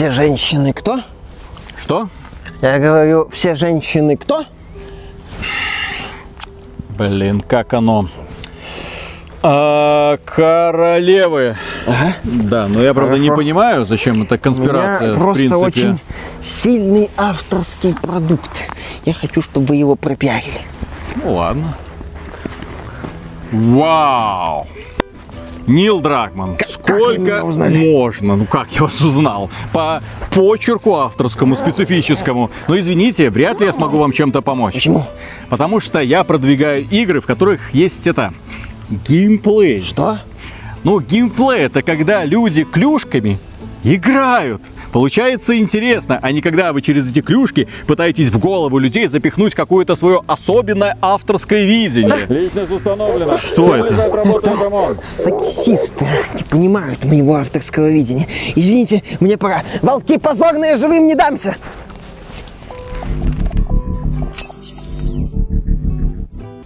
Все женщины кто? Что? Я говорю, все женщины кто? Блин, как оно? А, королевы. Ага. Да, но я правда не Хорошо. понимаю, зачем эта У конспирация. меня в просто принципе. очень сильный авторский продукт. Я хочу, чтобы вы его пропиарили. Ну ладно. Вау! Нил Дракман, как сколько узнали? можно? Ну как я вас узнал? По почерку авторскому, специфическому. Но извините, вряд ли я смогу вам чем-то помочь. Почему? Потому что я продвигаю игры, в которых есть это геймплей. Что? Ну, геймплей это когда люди клюшками играют. Получается интересно, а не когда вы через эти клюшки пытаетесь в голову людей запихнуть какое-то свое особенное авторское видение. Личность установлена. Что это? Ремонт. Сексисты не понимают моего авторского видения. Извините, мне пора. Волки позорные, живым не дамся.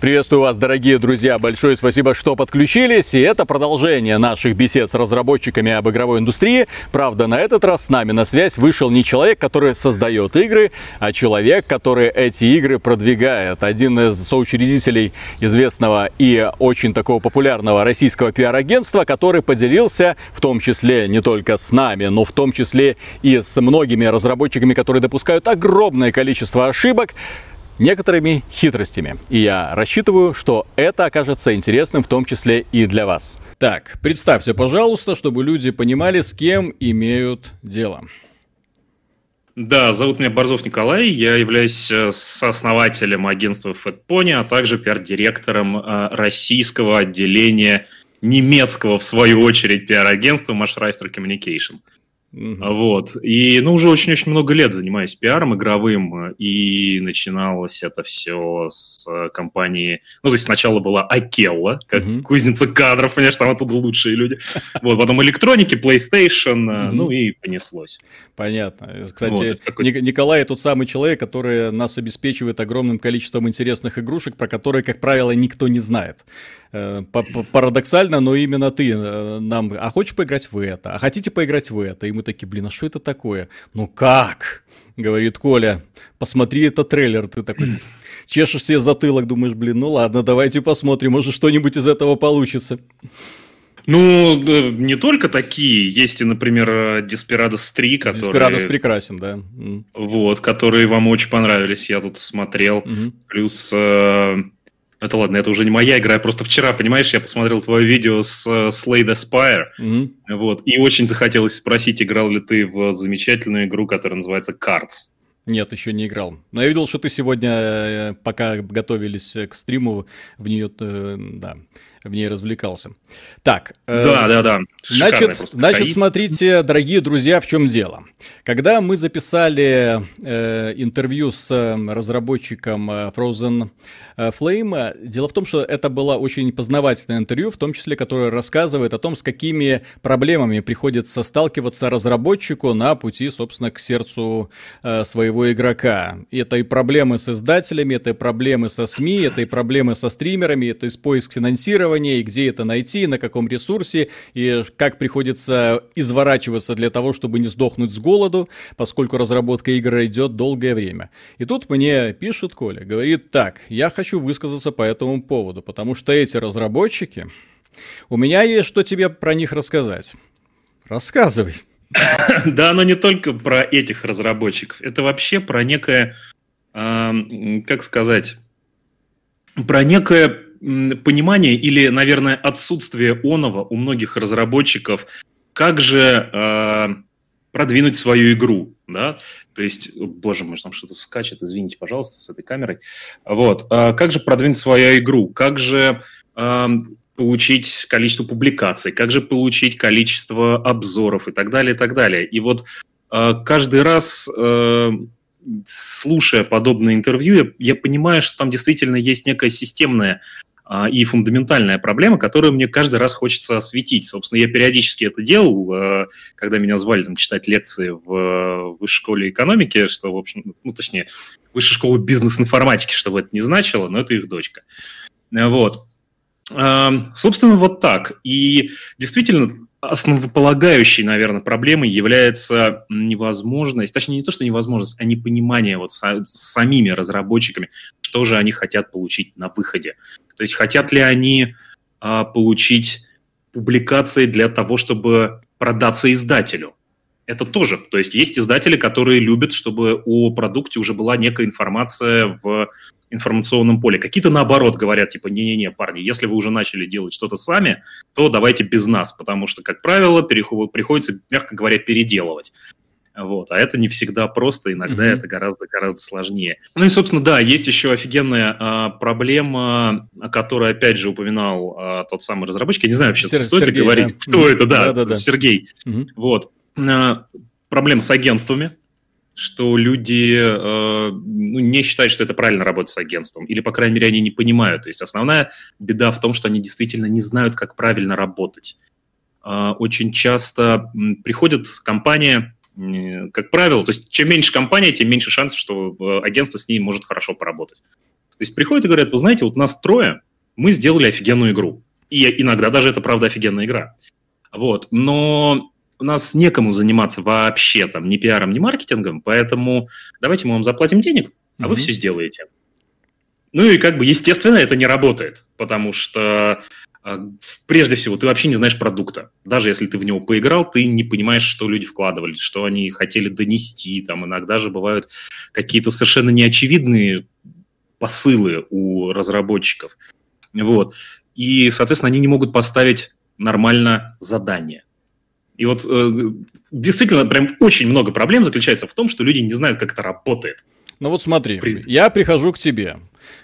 Приветствую вас, дорогие друзья. Большое спасибо, что подключились. И это продолжение наших бесед с разработчиками об игровой индустрии. Правда, на этот раз с нами на связь вышел не человек, который создает игры, а человек, который эти игры продвигает. Один из соучредителей известного и очень такого популярного российского пиар-агентства, который поделился, в том числе не только с нами, но в том числе и с многими разработчиками, которые допускают огромное количество ошибок, некоторыми хитростями. И я рассчитываю, что это окажется интересным в том числе и для вас. Так, представься, пожалуйста, чтобы люди понимали, с кем имеют дело. Да, зовут меня Борзов Николай, я являюсь э, сооснователем агентства FatPony, а также пиар-директором э, российского отделения немецкого, в свою очередь, пиар-агентства Mashreister Communication. Мгм. Вот. И, ну, уже очень-очень много лет занимаюсь пиаром игровым, и начиналось это все с компании... Ну, то есть сначала была Акелла, как Мгм. кузница кадров, понимаешь, там оттуда лучшие люди. Вот, потом электроники, PlayStation, ну, и понеслось. Понятно. Кстати, Вот, Николай тот самый человек, который нас обеспечивает огромным количеством интересных игрушек, про которые, как правило, никто не знает. Э, па- па- Парадоксально, но именно ты э, нам... А хочешь поиграть в это? А хотите поиграть в это? И мы такие, блин, а что это такое? Ну как? Говорит Коля, посмотри этот трейлер. Ты такой чешешь себе затылок, думаешь, блин, ну ладно, давайте посмотрим, может что-нибудь из этого получится. Ну, да, не только такие, есть и, например, э, Desperados 3, которые, Деспирадос прекрасен, да. Вот, которые вам очень понравились, я тут смотрел. мгм. Плюс, э, это ладно, это уже не моя игра, я просто вчера, понимаешь, я посмотрел твое видео с э, Slay the Spire, Мгм. вот, и очень захотелось спросить, играл ли ты в замечательную игру, которая называется Cards. Нет, еще не играл. Но я видел, что ты сегодня, э, пока готовились э, к стриму, в нее, э, да, в ней развлекался. Так. э, Да, да, да. Шикарная Значит, значит, смотрите, дорогие друзья, в чем дело. Когда мы записали э, интервью с э, разработчиком э, Frozen э, Flame, э, дело в том, что это было очень познавательное интервью, в том числе, которое рассказывает о том, с какими проблемами приходится сталкиваться разработчику на пути, собственно, к сердцу э, своего игрока. Это и проблемы с издателями, это и проблемы со СМИ, это и проблемы со стримерами, это и поиск финансирования, и где это найти, на каком ресурсе, и как приходится изворачиваться для того, чтобы не сдохнуть с голоду, поскольку разработка игр идет долгое время. И тут мне пишет Коля, говорит, так, я хочу высказаться по этому поводу, потому что эти разработчики, у меня есть что тебе про них рассказать. Рассказывай. Да, но не только про этих разработчиков. Это вообще про некое, эм, как сказать, про некое понимание или, наверное, отсутствие оного у многих разработчиков, как же э, продвинуть свою игру, да, то есть, боже мой, там что-то скачет, извините, пожалуйста, с этой камерой, вот, э, как же продвинуть свою игру, как же эм, получить количество публикаций, как же получить количество обзоров и так далее, и так далее. И вот э, каждый раз, э, слушая подобные интервью, я, я понимаю, что там действительно есть некая системная и фундаментальная проблема, которую мне каждый раз хочется осветить. Собственно, я периодически это делал, э, когда меня звали там, читать лекции в э, высшей школе экономики, что, в общем, ну, точнее, высшая школа бизнес-информатики, что бы это ни значило, но это их дочка. Э, Вот. Собственно, вот так. И действительно, основополагающей, наверное, проблемой является невозможность, точнее не то, что невозможность, а непонимание вот самими разработчиками, что же они хотят получить на выходе. То есть хотят ли они а, получить публикации для того, чтобы продаться издателю. Это тоже. То есть есть издатели, которые любят, чтобы о продукте уже была некая информация в информационном поле. Какие-то наоборот говорят, типа, не-не-не, парни, если вы уже начали делать что-то сами, то давайте без нас, потому что, как правило, приходится, мягко говоря, переделывать. Вот. А это не всегда просто, иногда mm-hmm. это гораздо-гораздо сложнее. Ну и, собственно, да, есть еще офигенная а, проблема, о которой, опять же, упоминал а, тот самый разработчик. Я не знаю вообще, Сер- стоит Сергей, ли говорить, да. кто mm-hmm. это, да, Да-да-да. Сергей. Mm-hmm. Вот. А, проблем с агентствами что люди э, ну, не считают, что это правильно работать с агентством, или, по крайней мере, они не понимают. То есть основная беда в том, что они действительно не знают, как правильно работать. Э, очень часто приходит компания, как правило, то есть чем меньше компания, тем меньше шансов, что агентство с ней может хорошо поработать. То есть приходят и говорят, вы знаете, вот нас трое, мы сделали офигенную игру. И иногда даже это, правда, офигенная игра. Вот. Но у нас некому заниматься вообще там ни пиаром, ни маркетингом, поэтому давайте мы вам заплатим денег, а mm-hmm. вы все сделаете. Ну и как бы, естественно, это не работает, потому что прежде всего ты вообще не знаешь продукта. Даже если ты в него поиграл, ты не понимаешь, что люди вкладывали, что они хотели донести. Там иногда же бывают какие-то совершенно неочевидные посылы у разработчиков. Вот. И, соответственно, они не могут поставить нормально задание. И вот э, действительно прям очень много проблем заключается в том, что люди не знают, как это работает. Ну вот смотри, я прихожу к тебе.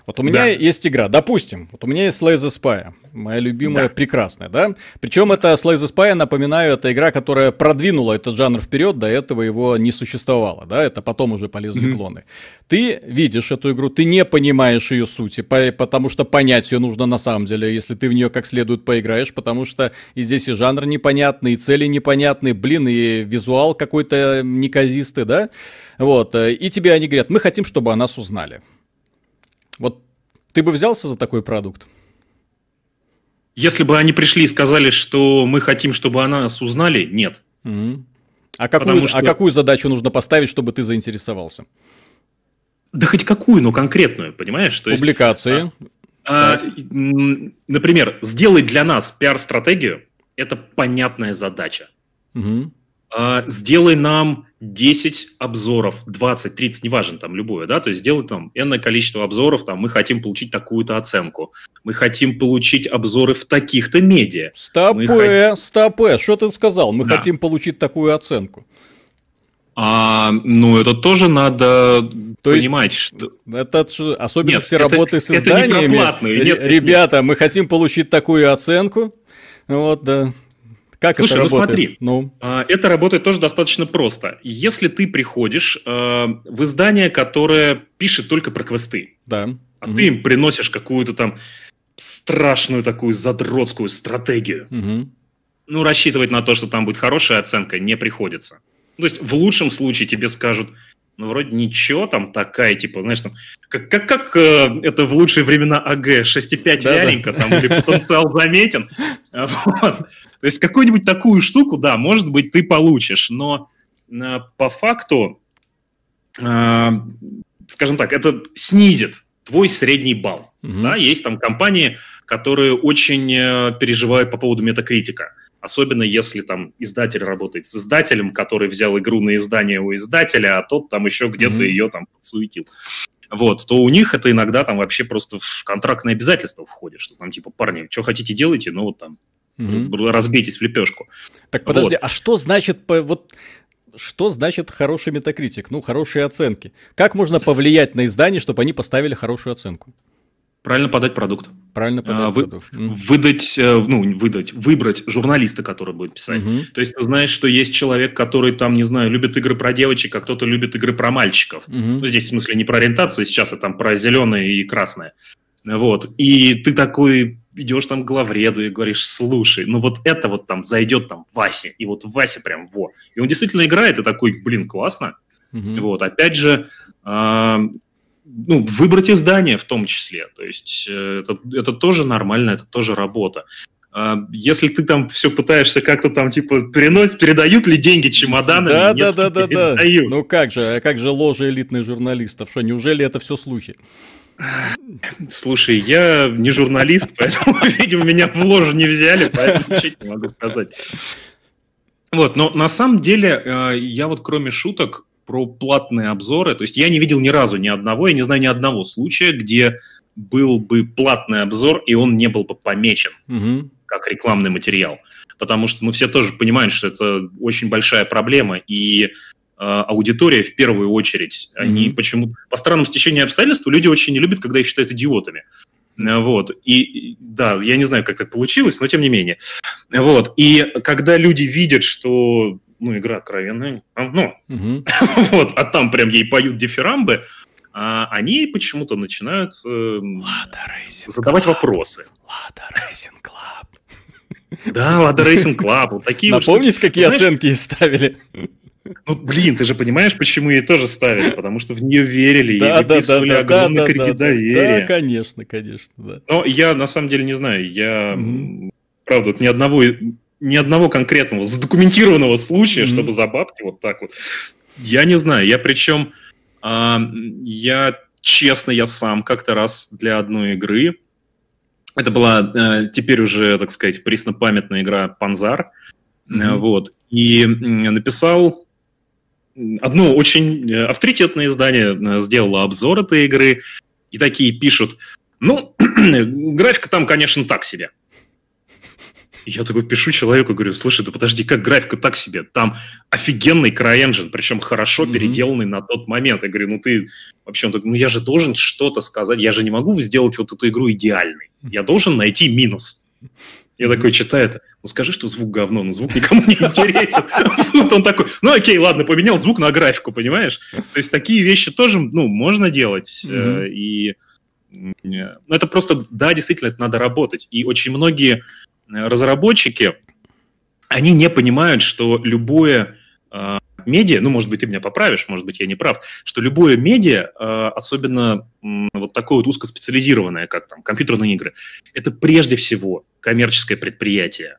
Вот у меня да. есть игра, допустим, вот у меня есть Slay the Spy, моя любимая, да. прекрасная, да? Причем это Slay the Spy, напоминаю, это игра, которая продвинула этот жанр вперед, до этого его не существовало, да? Это потом уже полезли mm-hmm. клоны. Ты видишь эту игру, ты не понимаешь ее сути, потому что понять ее нужно на самом деле, если ты в нее как следует поиграешь, потому что и здесь и жанр непонятный, и цели непонятные, блин, и визуал какой-то неказистый, да? Вот, э, и тебе они говорят, мы хотим, чтобы о нас узнали. Ты бы взялся за такой продукт? Если бы они пришли и сказали, что мы хотим, чтобы о нас узнали, нет. Угу. А, какую, а что... а какую задачу нужно поставить, чтобы ты заинтересовался? Да хоть какую, но конкретную, понимаешь? То Публикации. Есть, а, а, например, сделать для нас пиар-стратегию – это понятная задача. Угу. А, сделай нам 10 обзоров, 20, 30, неважно, там, любое, да, то есть сделай там энное количество обзоров, там, мы хотим получить такую-то оценку, мы хотим получить обзоры в таких-то медиа. Стопэ, хот... стопэ, что ты сказал, мы да. хотим получить такую оценку. А, ну, это тоже надо То понимать, есть, что... Это особенности нет, работы это, с изданиями. Это не нет, Ребята, нет. мы хотим получить такую оценку. Вот, да. Как Слушай, это ну работает? смотри, ну. А, это работает тоже достаточно просто. Если ты приходишь э, в издание, которое пишет только про квесты, да. а угу. ты им приносишь какую-то там страшную такую задротскую стратегию, угу. ну, рассчитывать на то, что там будет хорошая оценка, не приходится. То есть в лучшем случае тебе скажут, ну, вроде ничего, там такая, типа, знаешь, там, как, как, как э, это в лучшие времена АГ, 6,5 да, вяленько, да. там, или потенциал заметен. Вот. То есть какую-нибудь такую штуку, да, может быть, ты получишь, но э, по факту, э, скажем так, это снизит твой средний балл. Угу. Да, есть там компании, которые очень э, переживают по поводу метакритика. Особенно если там издатель работает с издателем, который взял игру на издание у издателя, а тот там еще где-то mm-hmm. ее там суетил. Вот, то у них это иногда там вообще просто в контрактное обязательство входит, что там типа, парни, что хотите делайте, ну вот там mm-hmm. разбейтесь в лепешку. Так подожди, вот. а что значит вот что значит хороший метакритик? Ну, хорошие оценки. Как можно повлиять на издание, чтобы они поставили хорошую оценку? Правильно подать продукт. Правильно подать а, вы, продукт. Выдать, э, ну, выдать, выбрать журналиста, который будет писать. Угу. То есть ты знаешь, что есть человек, который там, не знаю, любит игры про девочек, а кто-то любит игры про мальчиков. Угу. Ну, здесь в смысле не про ориентацию, сейчас это там про зеленое и красное. Вот. И ты такой идешь там к главреду и говоришь, слушай, ну вот это вот там зайдет там Васе, и вот Вася прям во. И он действительно играет, и такой, блин, классно. Угу. Вот, опять же, ну, выбрать издание в том числе. То есть э, это, это тоже нормально, это тоже работа. а, если ты там все пытаешься как-то там, типа, переносить, передают ли деньги чемоданами? Да, Нет, да, да, да, да. Ну как же, а как же ложа элитных журналистов? Что, неужели это все слухи? Слушай, я не журналист, поэтому, видимо, меня в ложу не взяли, поэтому ничего не могу сказать. Вот, но на самом деле, э, я вот кроме шуток про платные обзоры, то есть я не видел ни разу ни одного, я не знаю ни одного случая, где был бы платный обзор, и он не был бы помечен Мгм. как рекламный материал. Потому что мы все тоже понимаем, что это очень большая проблема, и э, аудитория в первую очередь, они Мгм. почему по странному стечению обстоятельств люди очень не любят, когда их считают идиотами. Э, Вот. И, и, да, я не знаю, как так получилось, но тем не менее. Вот. И когда люди видят, что ну, игра откровенная, а, ну, Мгм. вот, а там прям ей поют дифирамбы, а они почему-то начинают э, задавать вопросы. Lada Racing Club. Да, Lada Racing Club, вот такие вот штуки. Напомните, какие Знаешь, оценки ей ставили? Ну, блин, ты же понимаешь, почему ей тоже ставили, потому что в нее верили, ей Да, да, выписывали да, да, огромный да, кредит да, доверия. Да, конечно, конечно, да. Но я на самом деле не знаю, я, м, правда, вот ни одного, ни одного конкретного задокументированного случая, Мгм. чтобы за бабки вот так вот, я не знаю. Я причем, а, я честно, я сам как-то раз для одной игры, это была э, теперь уже, так сказать, преснопамятная игра Панзар, Э, Мгм. вот, и м, написал одно очень э, авторитетное издание э, сделало обзор этой игры, и такие пишут, ну, графика там, конечно, так себе. И Я такой пишу человеку, говорю, слушай, да подожди, как графика так себе? Там офигенный CryEngine, причем хорошо Мгм. переделанный на тот момент. Я говорю, ну ты вообще, он такой, ну я же должен что-то сказать, я же не могу сделать вот эту игру идеальной. Я должен найти минус. Я такой читаю это, ну скажи, что звук говно, ну звук никому не интересен. Вот он такой, ну окей, ладно, поменял звук на графику, понимаешь? То есть такие вещи тоже, ну, можно делать. Э, И э, ну, это просто, да, действительно, это надо работать. И очень многие разработчики, они не понимают, что любое э, медиа, ну, может быть, ты меня поправишь, может быть, я не прав, что любое медиа, э, особенно вот такое вот узкоспециализированное, как там компьютерные игры, это прежде всего коммерческое предприятие.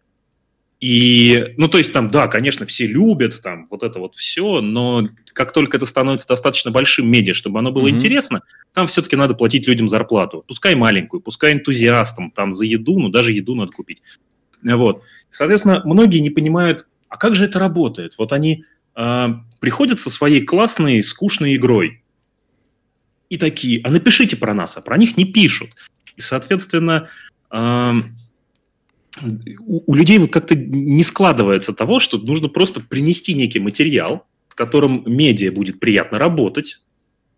И, ну, то есть там, да, конечно, все любят там вот это вот все, но как только это становится достаточно большим медиа, чтобы оно было Мгм. интересно, там все-таки надо платить людям зарплату. Пускай маленькую, пускай энтузиастам там за еду, ну, даже еду надо купить. Вот. Соответственно, многие не понимают, а как же это работает? Вот они а, приходят со своей классной, скучной игрой и такие, а напишите про нас, а про них не пишут. И, соответственно, ам, у, у людей вот как-то не складывается того, что нужно просто принести некий материал, с которым медиа будет приятно работать.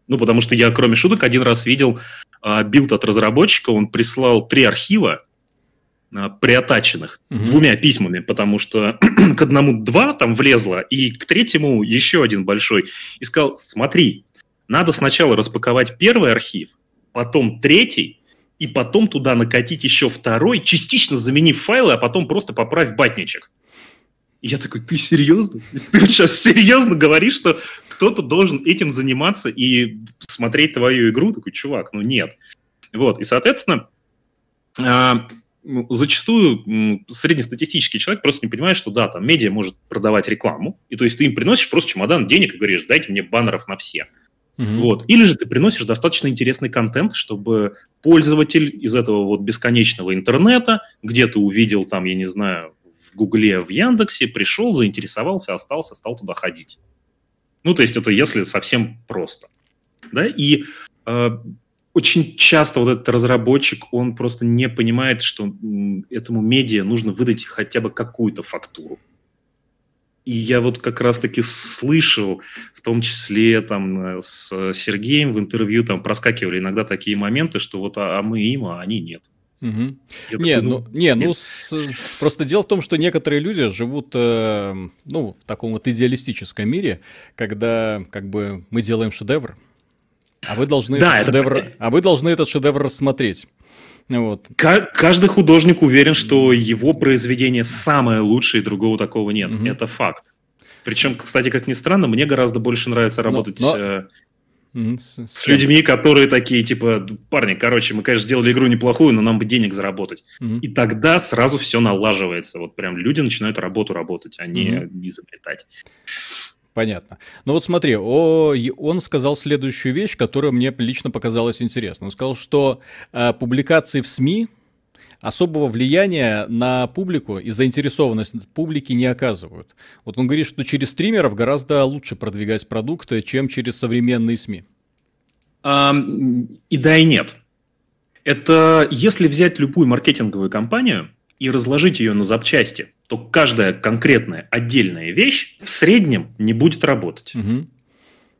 Ну, потому что я, кроме шуток, один раз видел а, build от разработчика, он прислал три архива, а, приаттаченных Мгм. двумя письмами, потому что к одному два там влезло, и к третьему еще один большой. И сказал, смотри, надо сначала распаковать первый архив, потом третий, и потом туда накатить еще второй, частично заменив файлы, а потом просто поправь батничек. И я такой, ты серьезно? Ты сейчас серьезно говоришь, что кто-то должен этим заниматься и смотреть твою игру? Такой, чувак, ну нет. Вот, и, соответственно, а, ну, зачастую среднестатистический человек просто не понимает, что да, там медиа может продавать рекламу, и то есть ты им приносишь просто чемодан денег и говоришь, дайте мне баннеров на все. Мгм. Вот. Или же ты приносишь достаточно интересный контент, чтобы пользователь из этого вот бесконечного интернета, где ты увидел там, я не знаю, в Гугле, в Яндексе, пришел, заинтересовался, остался, стал туда ходить. Ну, то есть это если совсем просто. Да? И э, очень часто вот этот разработчик, он просто не понимает, что этому медиа нужно выдать хотя бы какую-то фактуру. И я вот как раз-таки слышал, в том числе там э, с Сергеем в интервью там проскакивали иногда такие моменты, что вот а, а мы им, а они нет. Я Не, такой, ну, не, ну, нет. с- просто дело в том, что некоторые люди живут, э, ну, в таком вот идеалистическом мире, когда, как бы, мы делаем шедевр, а вы должны, Да, этот это- шедевр, а вы должны этот шедевр рассмотреть. Вот. Ка- каждый художник уверен, что его произведение самое лучшее, и другого такого нет. Мгм. Это факт. Причем, кстати, как ни странно, мне гораздо больше нравится работать... но- э, Мгм, с- людьми, которые такие, типа, парни, короче, мы, конечно, сделали игру неплохую, но нам бы денег заработать. Мгм. И тогда сразу все налаживается. Вот прям люди начинают работу работать, а не Мгм. изобретать. Понятно. Ну вот смотри, о, он сказал следующую вещь, которая мне лично показалась интересной. Он сказал, что э, публикации в СМИ особого влияния на публику и заинтересованность публики не оказывают. Вот он говорит, что через стримеров гораздо лучше продвигать продукты, чем через современные СМИ. А, и да, и нет. Это если взять любую маркетинговую кампанию и разложить ее на запчасти, то каждая конкретная отдельная вещь в среднем не будет работать. Мгм.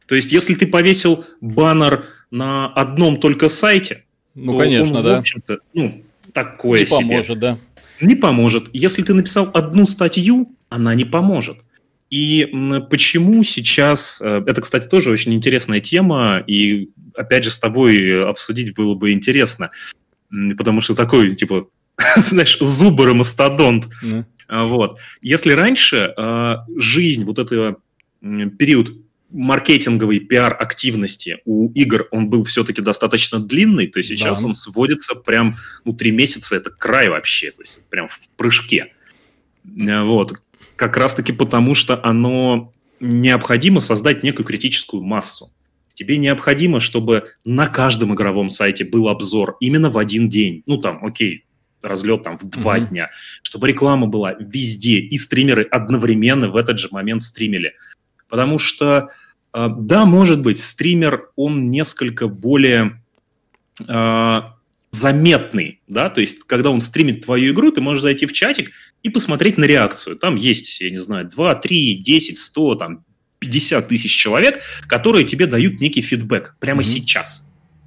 То есть, если ты повесил баннер на одном только сайте, Ну, то конечно, он, да. в общем-то, ну, такое Не себе. поможет, да. Не поможет. Если ты написал одну статью, она не поможет. И почему сейчас... э, Это, кстати, тоже очень интересная тема, и опять же с тобой обсудить было бы интересно, потому что такой, типа, знаешь, зубр и мастодонт. М. А, Вот. Если раньше э, жизнь, вот этого период маркетинговой пиар-активности у игр, он был все-таки достаточно длинный, то сейчас Да. он сводится прям, ну, три месяца, это край вообще, то есть прям в прыжке. Э, Вот. Как раз-таки потому, что оно необходимо создать некую критическую массу. Тебе необходимо, чтобы на каждом игровом сайте был обзор именно в один день. Ну, там, окей, разлет там в два Мгм. дня. Чтобы реклама была везде, и стримеры одновременно в этот же момент стримили. Потому что, э, да, может быть, стример, он несколько более э, заметный, да, то есть, когда он стримит твою игру, ты можешь зайти в чатик и посмотреть на реакцию. Там есть, я не знаю, 2, 3, 10, 100, там, 50 тысяч человек, которые тебе дают некий фидбэк прямо Мгм. сейчас.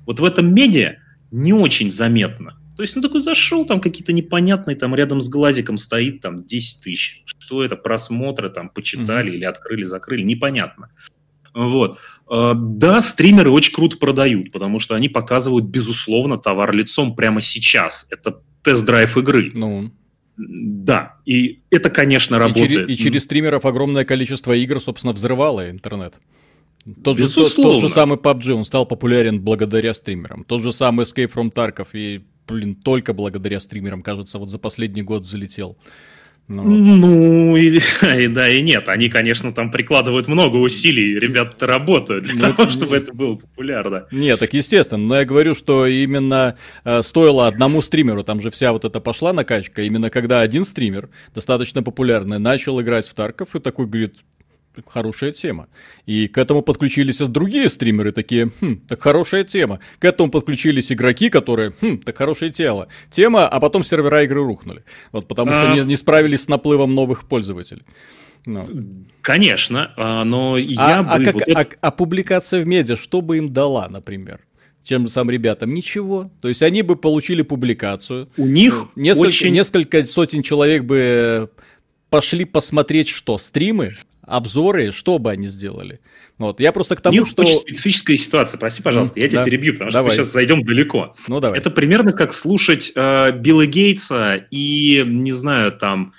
Вот в этом медиа не очень заметно. То есть, ну, такой зашел, там какие-то непонятные, там рядом с глазиком стоит там 10 тысяч. Что это, просмотры, там, почитали или открыли, закрыли, непонятно. Вот. Э, Да, стримеры очень круто продают, потому что они показывают, безусловно, товар лицом прямо сейчас. Это тест-драйв игры. Ну, Да, и это, конечно, и, работает. через, и через стримеров огромное количество игр, собственно, взрывало интернет. Тот же, тот, тот же самый PUBG, он стал популярен благодаря стримерам. Тот же самый Escape from Tarkov, и, блин, только благодаря стримерам, кажется, вот за последний год залетел. Ну, Ну, и, и да, и нет. Они, конечно, там прикладывают много усилий. Ребята работают для Ну, того, чтобы это было популярно. Не, так естественно, но я говорю, что именно э, стоило одному стримеру, там же вся вот эта пошла накачка, именно когда один стример, достаточно популярный, начал играть в Тарков и такой говорит, хорошая тема. И к этому подключились и другие стримеры, такие, хм, так хорошая тема. К этому подключились игроки, которые, хм, так хорошее тело. Тема, а потом сервера игры рухнули. Вот потому что А. не, не справились с наплывом новых пользователей. Ну. Конечно, а, но я А, бы... а как- вот это- а- а публикация в медиа, что бы им дала, например? Тем же самым ребятам ничего. То есть они бы получили публикацию. У них Несколько, очень... несколько сотен человек бы пошли посмотреть что? Стримы? Обзоры? Что бы они сделали? Вот. Я просто к тому, них что... очень специфическая ситуация. Прости, пожалуйста, я тебя да. перебью, потому что Давай. мы сейчас зайдем далеко. Ну, давай. Это примерно как слушать э, Билла Гейтса и, не знаю, там,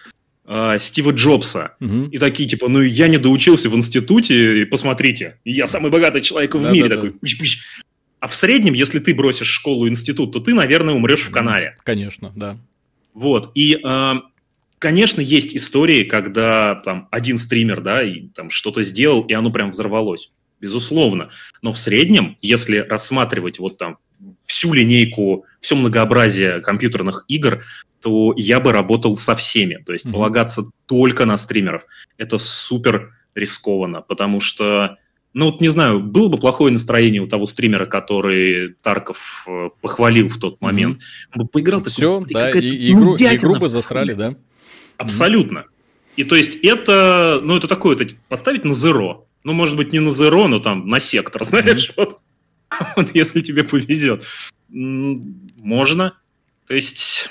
э, Стива Джобса. Мгм. И такие, типа, ну я не доучился в институте, и посмотрите, я самый богатый человек в Да, мире. да, да. такой, пыщ-пыщ. А в среднем, если ты бросишь школу институт, то ты, наверное, умрешь в канаве. Конечно, да. Вот. И, э, конечно, есть истории, когда там один стример, да, и там что-то сделал, и оно прям взорвалось. Безусловно. Но в среднем, если рассматривать вот там всю линейку, все многообразие компьютерных игр, то я бы работал со всеми. То есть Мгм. полагаться только на стримеров. Это супер рискованно, потому что, ну вот не знаю, было бы плохое настроение у того стримера, который Тарков э, похвалил в тот момент. Он бы поиграл такой, Все, «Блин, да, и, игру, нудятина игру бы засрали, да. Абсолютно. И то есть это, ну это такое, это поставить на зеро. Ну, может быть, не на зеро, но там на сектор, знаешь, вот, вот если тебе повезет. Можно. То есть,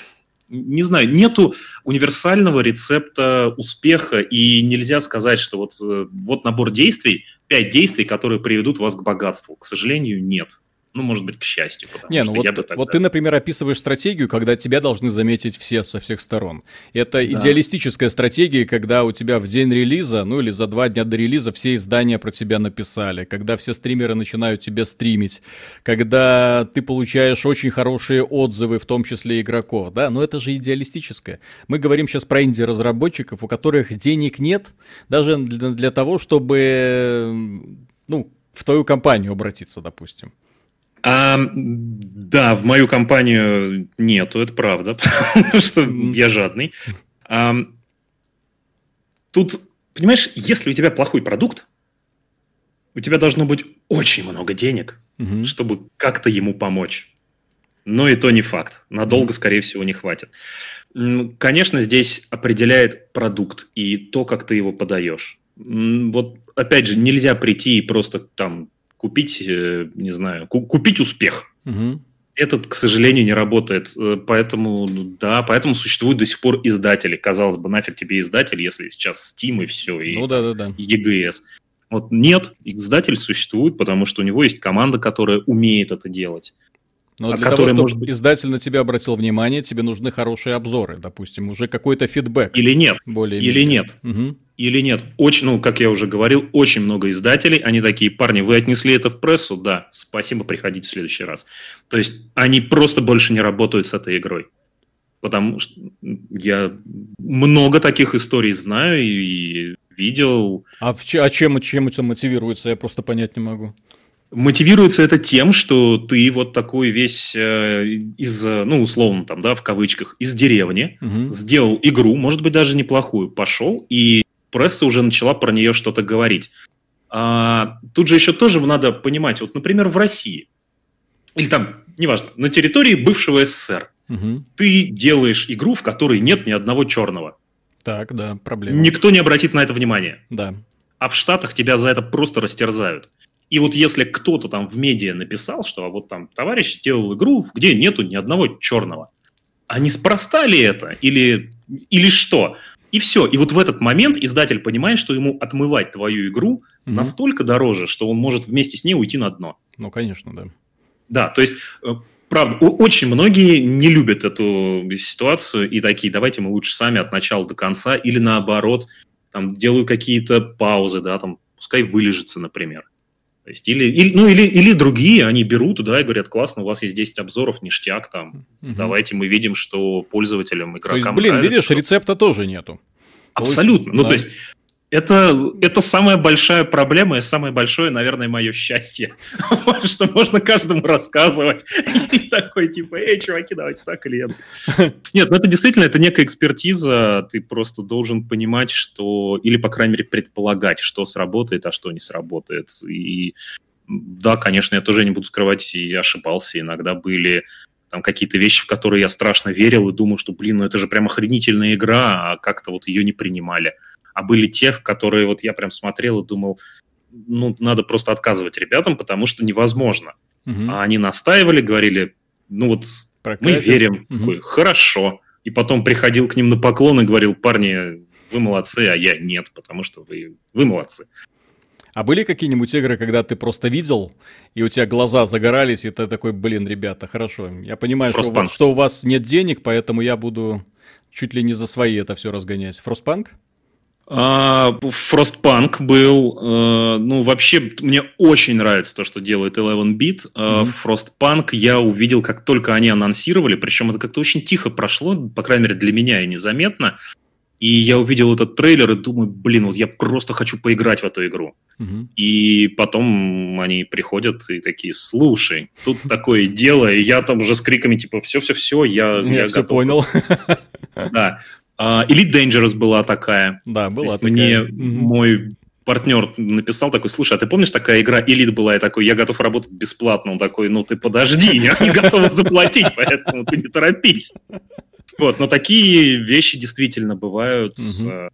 не знаю, нету универсального рецепта успеха, и нельзя сказать, что вот, э, вот набор действий, пять действий, которые приведут вас к богатству. К сожалению, нет. Ну, может быть, к счастью, потому Не, что ну вот, я бы тогда... вот ты, например, описываешь стратегию, когда тебя должны заметить все со всех сторон. Это идеалистическая стратегия, когда у тебя в день релиза, ну или за два дня до релиза все издания про тебя написали, когда все стримеры начинают тебя стримить, когда ты получаешь очень хорошие отзывы, в том числе игроков, да, но это же идеалистическое. Мы говорим сейчас про инди-разработчиков, у которых денег нет, даже для, для того, чтобы, ну, в твою компанию обратиться, допустим. А, да, в мою компанию нету, это правда, потому что я жадный. А, тут, понимаешь, если у тебя плохой продукт, у тебя должно быть очень много денег, Мгм. чтобы как-то ему помочь. Но и то не факт. Надолго, скорее всего, не хватит. Конечно, здесь определяет продукт и то, как ты его подаешь. Вот, опять же, нельзя прийти и просто там купить, э, не знаю, ку- купить успех. Мгм. Этот, к сожалению, не работает. Э, Поэтому, ну, да, поэтому существуют до сих пор издатели. Казалось бы, нафиг тебе издатель, если сейчас Steam и все, и Ну да-да-да. EGS. Вот нет, издатель существует, потому что у него есть команда, которая умеет это делать. Но для того, чтобы может быть- издатель на тебя обратил внимание, тебе нужны хорошие обзоры, допустим, уже какой-то фидбэк. Или нет, более или нет. Мгм. Или нет. Очень, ну, как я уже говорил, очень много издателей, они такие, парни, вы отнесли это в прессу? Да, спасибо, приходите в следующий раз. То есть они просто больше не работают с этой игрой. Потому что я много таких историй знаю и видел. А, в а чем, чем это мотивируется, я просто понять не могу. Мотивируется это тем, что ты вот такой весь э, из, ну, условно там, да, в кавычках, из деревни, Мгм. сделал игру, может быть, даже неплохую, пошел, и пресса уже начала про нее что-то говорить. А, тут же еще тоже надо понимать, вот, например, в России, или там, неважно, на территории бывшего СССР, Мгм. ты делаешь игру, в которой нет ни одного черного. Так, да, проблема. Никто не обратит на это внимания. Да. А в Штатах тебя за это просто растерзают. И вот если кто-то там в медиа написал, что а вот там товарищ сделал игру, где нету ни одного черного, а неспроста ли это? Или, или что? И все. И вот в этот момент издатель понимает, что ему отмывать твою игру Мгм. настолько дороже, что он может вместе с ней уйти на дно. Ну, конечно, да. Да, то есть, э, правда, очень многие не любят эту ситуацию и такие, давайте мы лучше сами от начала до конца, или наоборот, там делают какие-то паузы, да, там, пускай вылежится, например. То есть, или, или, ну, или, или другие, они берут, да, и говорят, классно, у вас есть 10 обзоров, ништяк, там, Мгм. давайте мы видим, что пользователям, То есть, игрокам блин, нравится. видишь, рецепта тоже нету. Абсолютно. Ну, Да. то есть, это, это самая большая проблема и самое большое, наверное, мое счастье. Что можно каждому рассказывать. И такой, типа, эй, чуваки, давайте так или нет. Нет, ну это действительно, это некая экспертиза. Ты просто должен понимать, что, или, по крайней мере, предполагать, что сработает, а что не сработает. И да, конечно, я тоже не буду скрывать, и ошибался. Иногда были там какие-то вещи, в которые я страшно верил и думал, что, блин, ну это же прям охренительная игра, а как-то вот ее не принимали. А были те, которые вот я прям смотрел и думал, ну, надо просто отказывать ребятам, потому что невозможно. Мгм. А они настаивали, говорили, ну вот мы Проказик. верим. Такой, Хорошо. И потом приходил к ним на поклон и говорил, парни, вы молодцы, а я нет, потому что вы, вы молодцы. А были какие-нибудь игры, когда ты просто видел, и у тебя глаза загорались, и ты такой, блин, ребята, хорошо, я понимаю, что, вот- что у вас нет денег, поэтому я буду чуть ли не за свои это все разгонять. Фростпанк? А, Frostpunk был, э, ну, вообще, мне очень нравится то, что делает 11-бит. Э, Мгм. Frostpunk я увидел, как только они анонсировали, причем это как-то очень тихо прошло, по крайней мере, для меня и незаметно. И я увидел этот трейлер и думаю, блин, вот я просто хочу поиграть в эту игру. Мгм. И потом они приходят и такие, слушай, тут такое дело, и я там уже с криками, типа, все-все-все, я, Я, я все готов. понял. Да. А, Elite Dangerous была такая. Да, была есть мне такая. Мгм. мой партнер написал такой, слушай, а ты помнишь, такая игра Elite была? Я такой, я готов работать бесплатно. Он такой, ну ты подожди, я не готов заплатить, поэтому ты не торопись. Вот, но такие вещи действительно бывают. Э,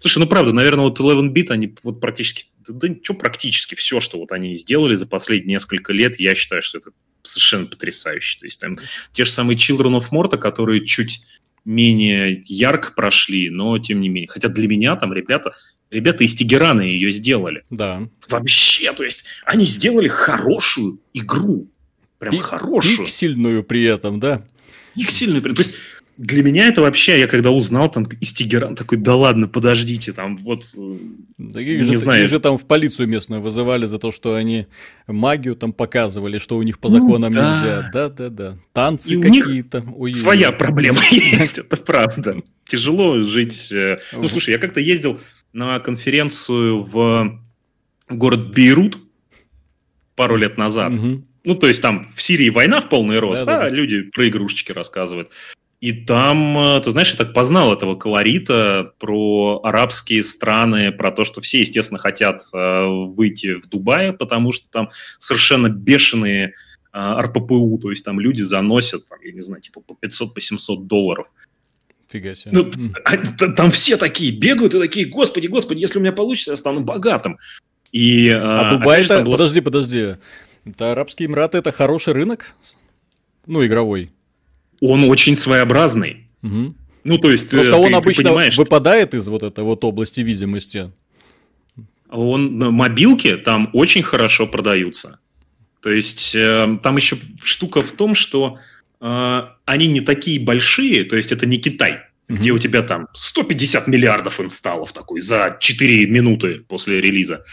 Слушай, ну правда, наверное, вот 11-бит, они вот практически, да, да что практически все, что вот они сделали за последние несколько лет, я считаю, что это совершенно потрясающе. То есть там те же самые Children of Morta, которые чуть менее ярко прошли, но тем не менее. Хотя для меня там ребята, ребята из Тегерана ее сделали. Да. Вообще, то есть они сделали хорошую игру. прям Пик- хорошую. Пиксельную при этом, да? Пиксельную. То есть для меня это вообще, я когда узнал там из Тегеран, такой, да ладно, подождите, там вот... э, Да их Не же, знаю. их же там в полицию местную вызывали за то, что они магию там показывали, что у них по Ну законам да. нельзя. Да-да-да. Танцы И у них какие-то. Своя проблема есть, это правда. Тяжело жить. э, Ну, слушай, я как-то ездил на конференцию в город Бейрут пару лет назад. Ну, то есть там в Сирии война в полный рост, Да-да-да. а люди про игрушечки рассказывают. И там, э, ты знаешь, я так познал этого колорита про арабские страны, про то, что все, естественно, хотят э, выйти в Дубае, потому что там совершенно бешеные э, РППУ, то есть там люди заносят, там, я не знаю, типа по 500, по 700 долларов. Фига себе. Ну, а т- там все такие бегают и такие, господи, господи, если у меня получится, я стану богатым. И, А э, Дубай это... было- Подожди, подожди. Это Арабские Эмираты это хороший рынок? Ну, игровой. Он очень своеобразный. Мгм. Ну, то есть, Просто э, он ты- ты обычно понимаешь, выпадает из вот этой вот области видимости. Он, э, мобилки там очень хорошо продаются. То есть э, там еще штука в том, что э, они не такие большие, то есть это не Китай, где у тебя там 150 миллиардов инсталлов такой за 4 минуты после релиза.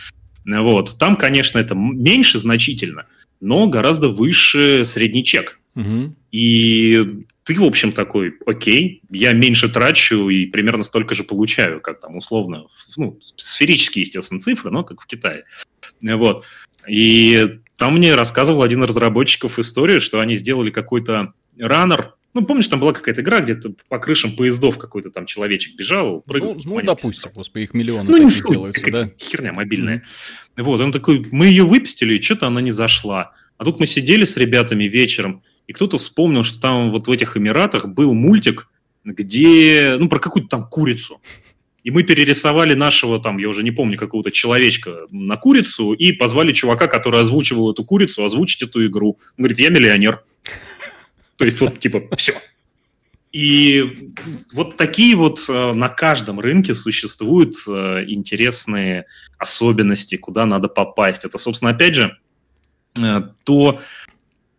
Вот. Там, конечно, это меньше значительно, но гораздо выше средний чек. Мгм. И ты, в общем, такой, окей, я меньше трачу и примерно столько же получаю, как там условно, ну, сферические, естественно, цифры, но как в Китае. Вот. И там мне рассказывал один из разработчиков историю, что они сделали какой-то раннер, ну, помнишь, там была какая-то игра, где-то по крышам поездов какой-то там человечек бежал, прыгал. Ну, ну, допустим, господи, их миллионы Ну, не суть, делаются, да? херня мобильная. Вот, он такой, мы ее выпустили, и что-то она не зашла. А тут мы сидели с ребятами вечером, и кто-то вспомнил, что там вот в этих Эмиратах был мультик, где, ну, про какую-то там курицу. И мы перерисовали нашего там, я уже не помню, какого-то человечка на курицу и позвали чувака, который озвучивал эту курицу, озвучить эту игру. Он говорит, я миллионер. То есть вот типа все. И вот такие вот э, на каждом рынке существуют э, интересные особенности, куда надо попасть. Это, собственно, опять же, э, то,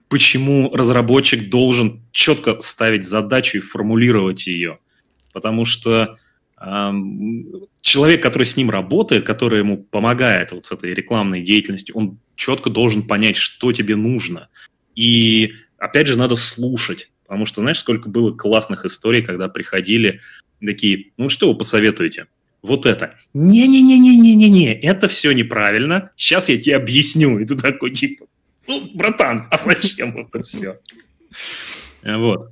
почему разработчик должен четко ставить задачу и формулировать ее. Потому что эм, человек, который с ним работает, который ему помогает вот с этой рекламной деятельностью, он четко должен понять, что тебе нужно. И опять же, надо слушать. Потому что, знаешь, сколько было классных историй, когда приходили такие, ну что вы посоветуете? Вот это. Не-не-не-не-не-не-не, это все неправильно. Сейчас я тебе объясню. И ты такой, типа, ну, братан, а зачем это все? Вот.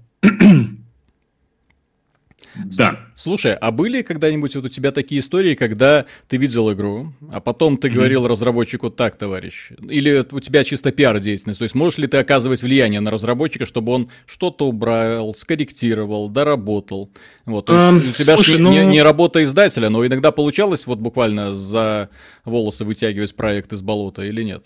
Да. Слушай, а были когда-нибудь вот у тебя такие истории, когда ты видел игру, а потом ты Мгм. говорил разработчику так, товарищ? Или у тебя чисто пиар-деятельность? То есть можешь ли ты оказывать влияние на разработчика, чтобы он что-то убрал, скорректировал, доработал? Вот, то есть Эм, у тебя слушай, же не, ну- не- не работа издателя, но иногда получалось вот буквально за волосы вытягивать проект из болота или нет?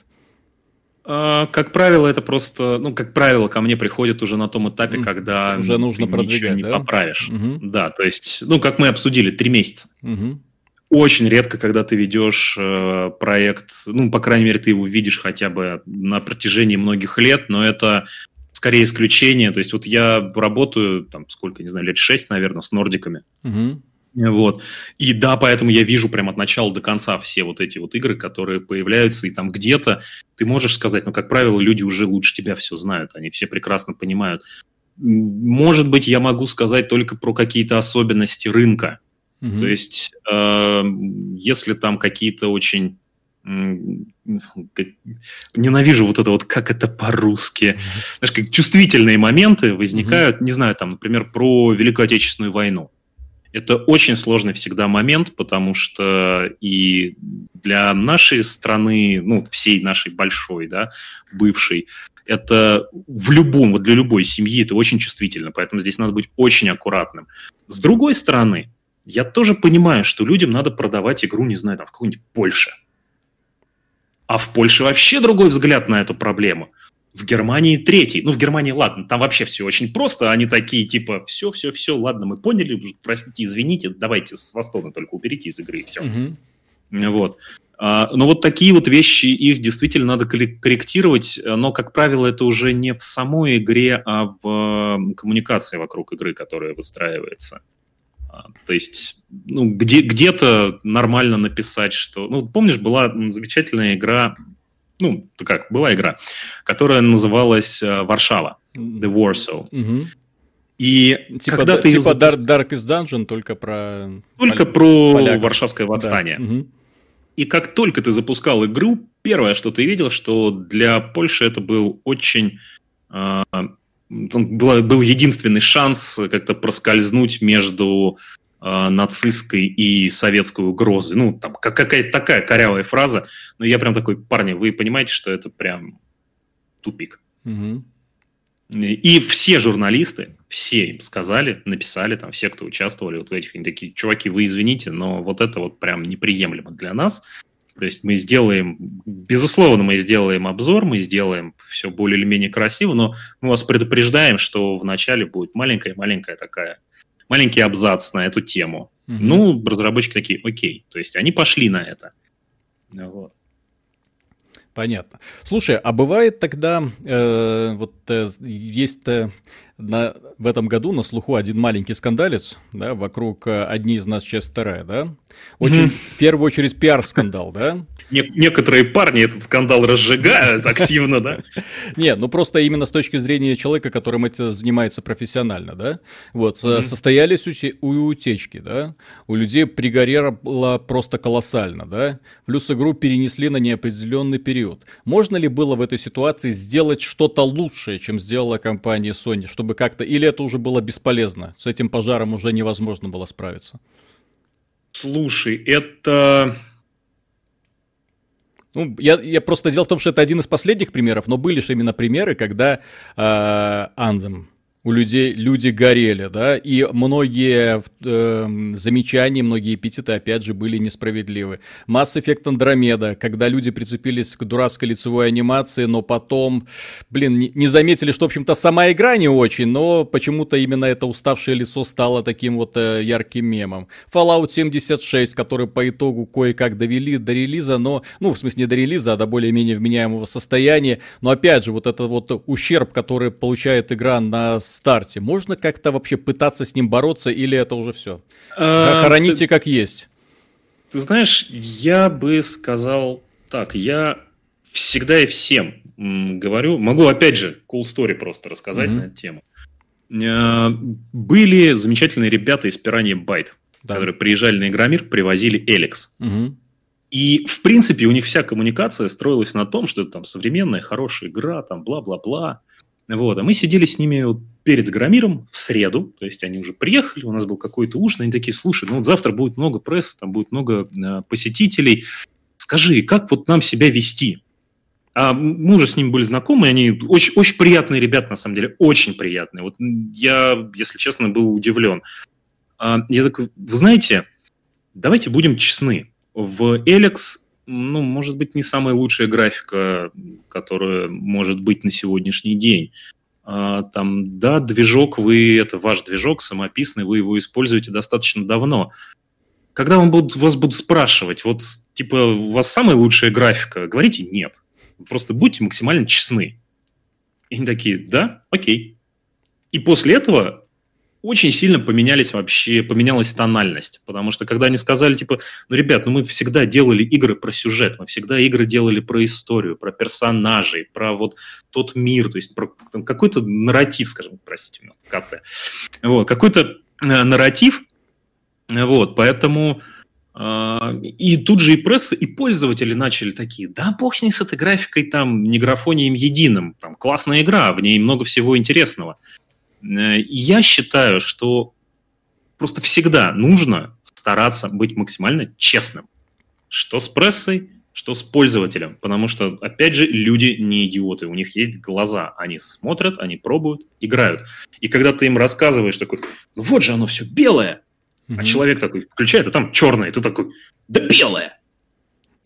А, Как правило, это просто, ну, как правило, ко мне приходят уже на том этапе, когда уже ну, нужно ты ничего продвигать, не да? поправишь. Мгм. Да, то есть, ну, как мы обсудили, три месяца. Мгм. Очень редко, когда ты ведешь э, проект, ну, по крайней мере, ты его видишь хотя бы на протяжении многих лет, но это скорее исключение. То есть вот я работаю, там, сколько, не знаю, лет шесть, наверное, с нордиками. Мгм. Вот. И да, поэтому я вижу прям от начала до конца все вот эти вот игры, которые появляются, и там где-то ты можешь сказать, ну, как правило, люди уже лучше тебя все знают, они все прекрасно понимают. Может быть, я могу сказать только про какие-то особенности рынка. Мгм. То есть, э, если там какие-то очень ненавижу вот это вот, как это по-русски, знаешь, как чувствительные моменты возникают, не знаю, там, например, про Великую Отечественную войну. Это очень сложный всегда момент, потому что и для нашей страны, ну, всей нашей большой, да, бывшей, это в любом, вот для любой семьи это очень чувствительно, поэтому здесь надо быть очень аккуратным. С другой стороны, я тоже понимаю, что людям надо продавать игру, не знаю, там, в какой-нибудь Польше. А в Польше вообще другой взгляд на эту проблему. В Германии третий. Ну, в Германии, ладно, там вообще все очень просто. Они такие, типа, все, все, все, ладно, мы поняли, простите, извините, давайте с Востона только уберите из игры, и все. Мгм. Вот. А, но вот такие вот вещи, их действительно надо корректировать, но, как правило, это уже не в самой игре, а в коммуникации вокруг игры, которая выстраивается. А, то есть, ну, где, где-то нормально написать, что... Ну, помнишь, была замечательная игра, ну, как, была игра, которая называлась э, «Варшава», «The Warsaw». Угу. И типа, когда ты типа Dark, Darkest Dungeon, только про... Только Пол... про поляков. Варшавское восстание. Да. Угу. И как только ты запускал игру, первое, что ты видел, что для Польши это был очень... Э, был, был единственный шанс как-то проскользнуть между нацистской и советской угрозой. Ну, там какая-то такая корявая фраза, но я прям такой, парни, вы понимаете, что это прям тупик. Угу. И все журналисты, все им сказали, написали, там, все, кто участвовали вот в этих, они такие, чуваки, вы извините, но вот это вот прям неприемлемо для нас. То есть мы сделаем, безусловно, мы сделаем обзор, мы сделаем все более или менее красиво, но мы вас предупреждаем, что вначале будет маленькая-маленькая такая, маленький абзац на эту тему. Угу. Ну, разработчики такие, окей. То есть они пошли на это. Вот. Понятно. Слушай, а бывает тогда, э, вот э, есть э, на, в этом году на слуху один маленький скандалец, да, вокруг э, одни из нас часть вторая, да? Очень, mm-hmm. в первую очередь, пиар-скандал, да? Не- некоторые парни этот скандал разжигают активно, да? Нет, ну просто именно с точки зрения человека, которым это занимается профессионально, да? Вот, состоялись утечки, да? У людей пригорело просто колоссально, да? Плюс игру перенесли на неопределенный период. Можно ли было в этой ситуации сделать что-то лучшее, чем сделала компания Sony, чтобы как-то... Или это уже было бесполезно? С этим пожаром уже невозможно было справиться? Слушай, это ну, я, я просто дело в том, что это один из последних примеров, но были же именно примеры, когда э, Anthem у людей люди горели, да, и многие э, замечания, многие эпитеты, опять же, были несправедливы. Mass Effect Andromeda, когда люди прицепились к дурацкой лицевой анимации, но потом, блин, не, заметили, что, в общем-то, сама игра не очень, но почему-то именно это уставшее лицо стало таким вот э, ярким мемом. Fallout 76, который по итогу кое-как довели до релиза, но, ну, в смысле, не до релиза, а до более-менее вменяемого состояния, но, опять же, вот этот вот ущерб, который получает игра на старте, можно как-то вообще пытаться с ним бороться или это уже все? А, Хороните ты, как есть. Ты знаешь, я бы сказал так, я всегда и всем говорю, могу опять же cool story просто рассказать mm-hmm. на эту тему. А, были замечательные ребята из Пираньи Байт, да. которые приезжали на Игромир, привозили Эликс. Угу. И, в принципе, у них вся коммуникация строилась на том, что это там современная, хорошая игра, там бла-бла-бла. Вот, а мы сидели с ними вот перед Громиром в среду, то есть они уже приехали, у нас был какой-то ужин, они такие, слушай, ну вот завтра будет много прессы, там будет много э, посетителей, скажи, как вот нам себя вести? А мы уже с ними были знакомы, они очень, очень приятные ребята, на самом деле, очень приятные. Вот я, если честно, был удивлен. А, я такой, вы знаете, давайте будем честны. В Эликс ну, может быть, не самая лучшая графика, которая может быть на сегодняшний день. А, там, да, движок, вы, это ваш движок самописный, вы его используете достаточно давно. Когда вам будут, вас будут спрашивать, вот, типа, у вас самая лучшая графика, говорите нет. Просто будьте максимально честны. И они такие, да, окей. И после этого очень сильно поменялись вообще, поменялась тональность, потому что когда они сказали, типа, ну, ребят, ну мы всегда делали игры про сюжет, мы всегда игры делали про историю, про персонажей, про вот тот мир, то есть про какой-то нарратив, скажем, простите меня, КТ, вот, какой-то э, нарратив, вот, поэтому э, и тут же и пресса, и пользователи начали такие, да бог с ней с этой графикой, там, не графонием единым, там, классная игра, в ней много всего интересного. Э, я считаю, что просто всегда нужно стараться быть максимально честным. Что с прессой, что с пользователем. Потому что, опять же, люди не идиоты. У них есть глаза. Они смотрят, они пробуют, играют. И когда ты им рассказываешь такой, ну вот же оно все белое. Mm-hmm. А человек такой включает, а там черное. И ты такой, да белое.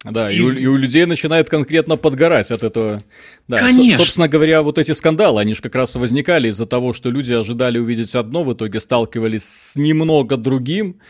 Да, и, и, у, и у людей начинает конкретно подгорать от этого. Да, Конечно. собственно говоря, вот эти скандалы, они же как раз возникали из-за того, что люди ожидали увидеть одно, в итоге сталкивались с немного другим.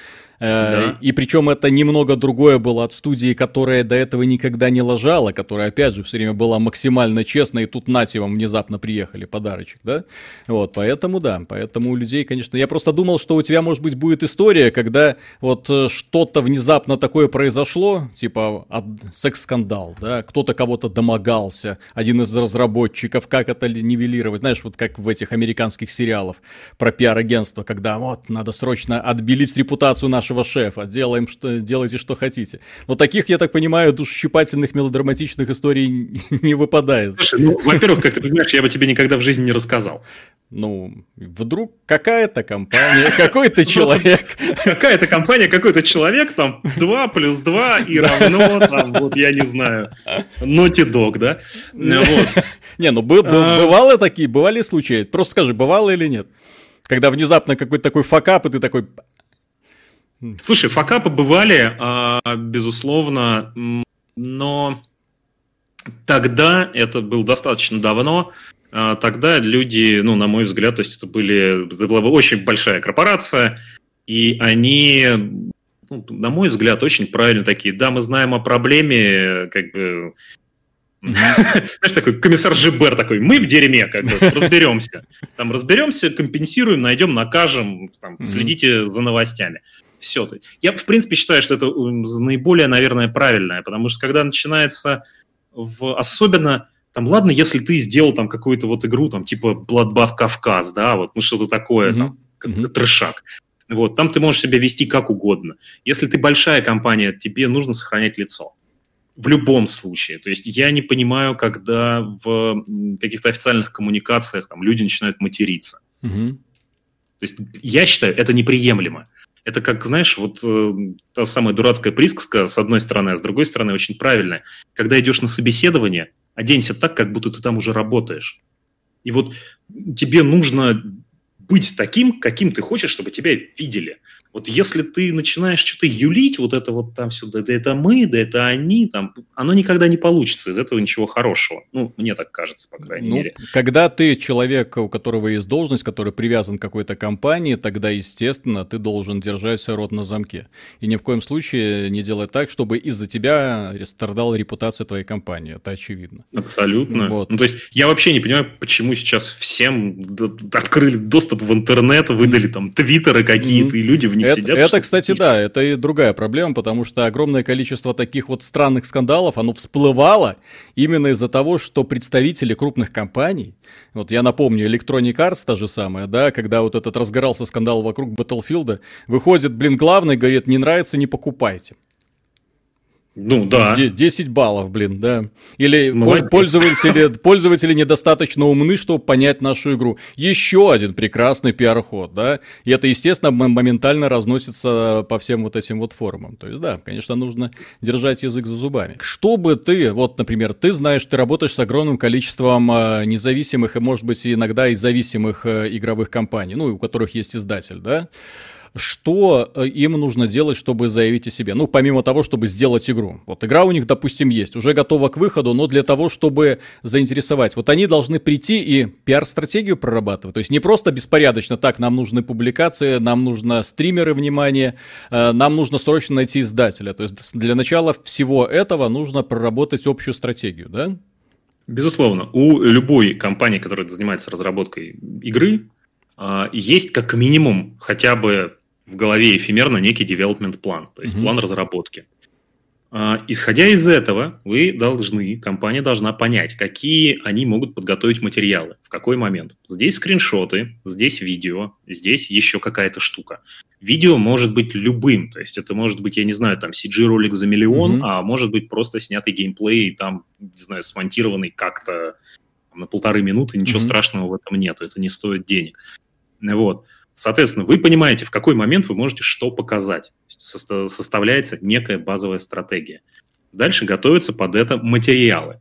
Да. И причем это немного другое было от студии, которая до этого никогда не лажала, которая, опять же, все время была максимально честной, и тут нате вам внезапно приехали подарочек, да? Вот, поэтому, да, поэтому у людей, конечно... Я просто думал, что у тебя, может быть, будет история, когда вот э, что-то внезапно такое произошло, типа секс-скандал, да, кто-то кого-то домогался, один из разработчиков, как это нивелировать, знаешь, вот как в этих американских сериалах про пиар-агентство, когда вот надо срочно отбелить репутацию нашего шефа, делаем что, делайте что хотите. Но таких, я так понимаю, душесчипательных мелодраматичных историй не выпадает. Слушай, ну, во-первых, как ты понимаешь, я бы тебе никогда в жизни не рассказал. Ну, вдруг какая-то компания, какой-то человек. Какая-то компания, какой-то человек, там, 2 плюс 2 и равно, там, вот, я не знаю, Naughty Dog, да? Не, ну, а. бывало такие, бывали случаи? Просто скажи, бывало или нет? Когда внезапно какой-то такой факап, и ты такой... Слушай, факапы бывали, а, безусловно, но тогда, это было достаточно давно, а, тогда люди, ну, на мой взгляд, то есть это, были, это была очень большая корпорация, и они, ну, на мой взгляд, очень правильно такие, да, мы знаем о проблеме, как бы, знаешь, такой комиссар Жибер такой, мы в дерьме, как бы, разберемся. Там разберемся, компенсируем, найдем, накажем, там, следите за новостями. Все. Я, в принципе, считаю, что это наиболее, наверное, правильное, потому что когда начинается в, особенно там, ладно, если ты сделал там какую-то вот игру, там, типа Bloodbath Кавказ, да, вот, ну, что-то такое, mm-hmm. там, mm-hmm. трешак. Вот, там ты можешь себя вести как угодно. Если ты большая компания, тебе нужно сохранять лицо. В любом случае. То есть я не понимаю, когда в каких-то официальных коммуникациях там люди начинают материться. Mm-hmm. То есть я считаю, это неприемлемо. Это как, знаешь, вот э, та самая дурацкая присказка, с одной стороны, а с другой стороны, очень правильная. Когда идешь на собеседование, оденься так, как будто ты там уже работаешь. И вот тебе нужно быть таким, каким ты хочешь, чтобы тебя видели. Вот если ты начинаешь что-то юлить, вот это вот там все, да, да это мы, да это они, там, оно никогда не получится, из этого ничего хорошего. Ну, мне так кажется, по крайней ну, мере. Когда ты человек, у которого есть должность, который привязан к какой-то компании, тогда, естественно, ты должен держать рот на замке. И ни в коем случае не делать так, чтобы из-за тебя страдала репутация твоей компании. Это очевидно. Абсолютно. Вот. Ну, то есть я вообще не понимаю, почему сейчас всем открыли доступ в интернет, выдали там твиттеры какие-то, mm-hmm. и люди в них это, сидят. Это, кстати, да, это и другая проблема, потому что огромное количество таких вот странных скандалов, оно всплывало именно из-за того, что представители крупных компаний, вот я напомню, Electronic Arts та же самая, да, когда вот этот разгорался скандал вокруг Battlefield, выходит, блин, главный, говорит, не нравится, не покупайте. Ну да. 10 баллов, блин, да. Или Молодец. пользователи, пользователи недостаточно умны, чтобы понять нашу игру. Еще один прекрасный пиар-ход, да. И это, естественно, моментально разносится по всем вот этим вот форумам. То есть, да, конечно, нужно держать язык за зубами. Чтобы ты, вот, например, ты знаешь, ты работаешь с огромным количеством э, независимых и, может быть, иногда и зависимых э, игровых компаний, ну, у которых есть издатель, да что э, им нужно делать, чтобы заявить о себе. Ну, помимо того, чтобы сделать игру. Вот игра у них, допустим, есть, уже готова к выходу, но для того, чтобы заинтересовать. Вот они должны прийти и пиар-стратегию прорабатывать. То есть не просто беспорядочно, так, нам нужны публикации, нам нужно стримеры внимания, э, нам нужно срочно найти издателя. То есть для начала всего этого нужно проработать общую стратегию, да? Безусловно. У любой компании, которая занимается разработкой игры, э, есть как минимум хотя бы в голове эфемерно некий development план, то есть mm-hmm. план разработки. А, исходя из этого, вы должны, компания должна понять, какие они могут подготовить материалы, в какой момент. Здесь скриншоты, здесь видео, здесь еще какая-то штука. Видео может быть любым, то есть это может быть, я не знаю, там CG-ролик за миллион, mm-hmm. а может быть просто снятый геймплей, там, не знаю, смонтированный как-то на полторы минуты, ничего mm-hmm. страшного в этом нет, это не стоит денег. Вот. Соответственно, вы понимаете, в какой момент вы можете что показать. Составляется некая базовая стратегия. Дальше готовятся под это материалы.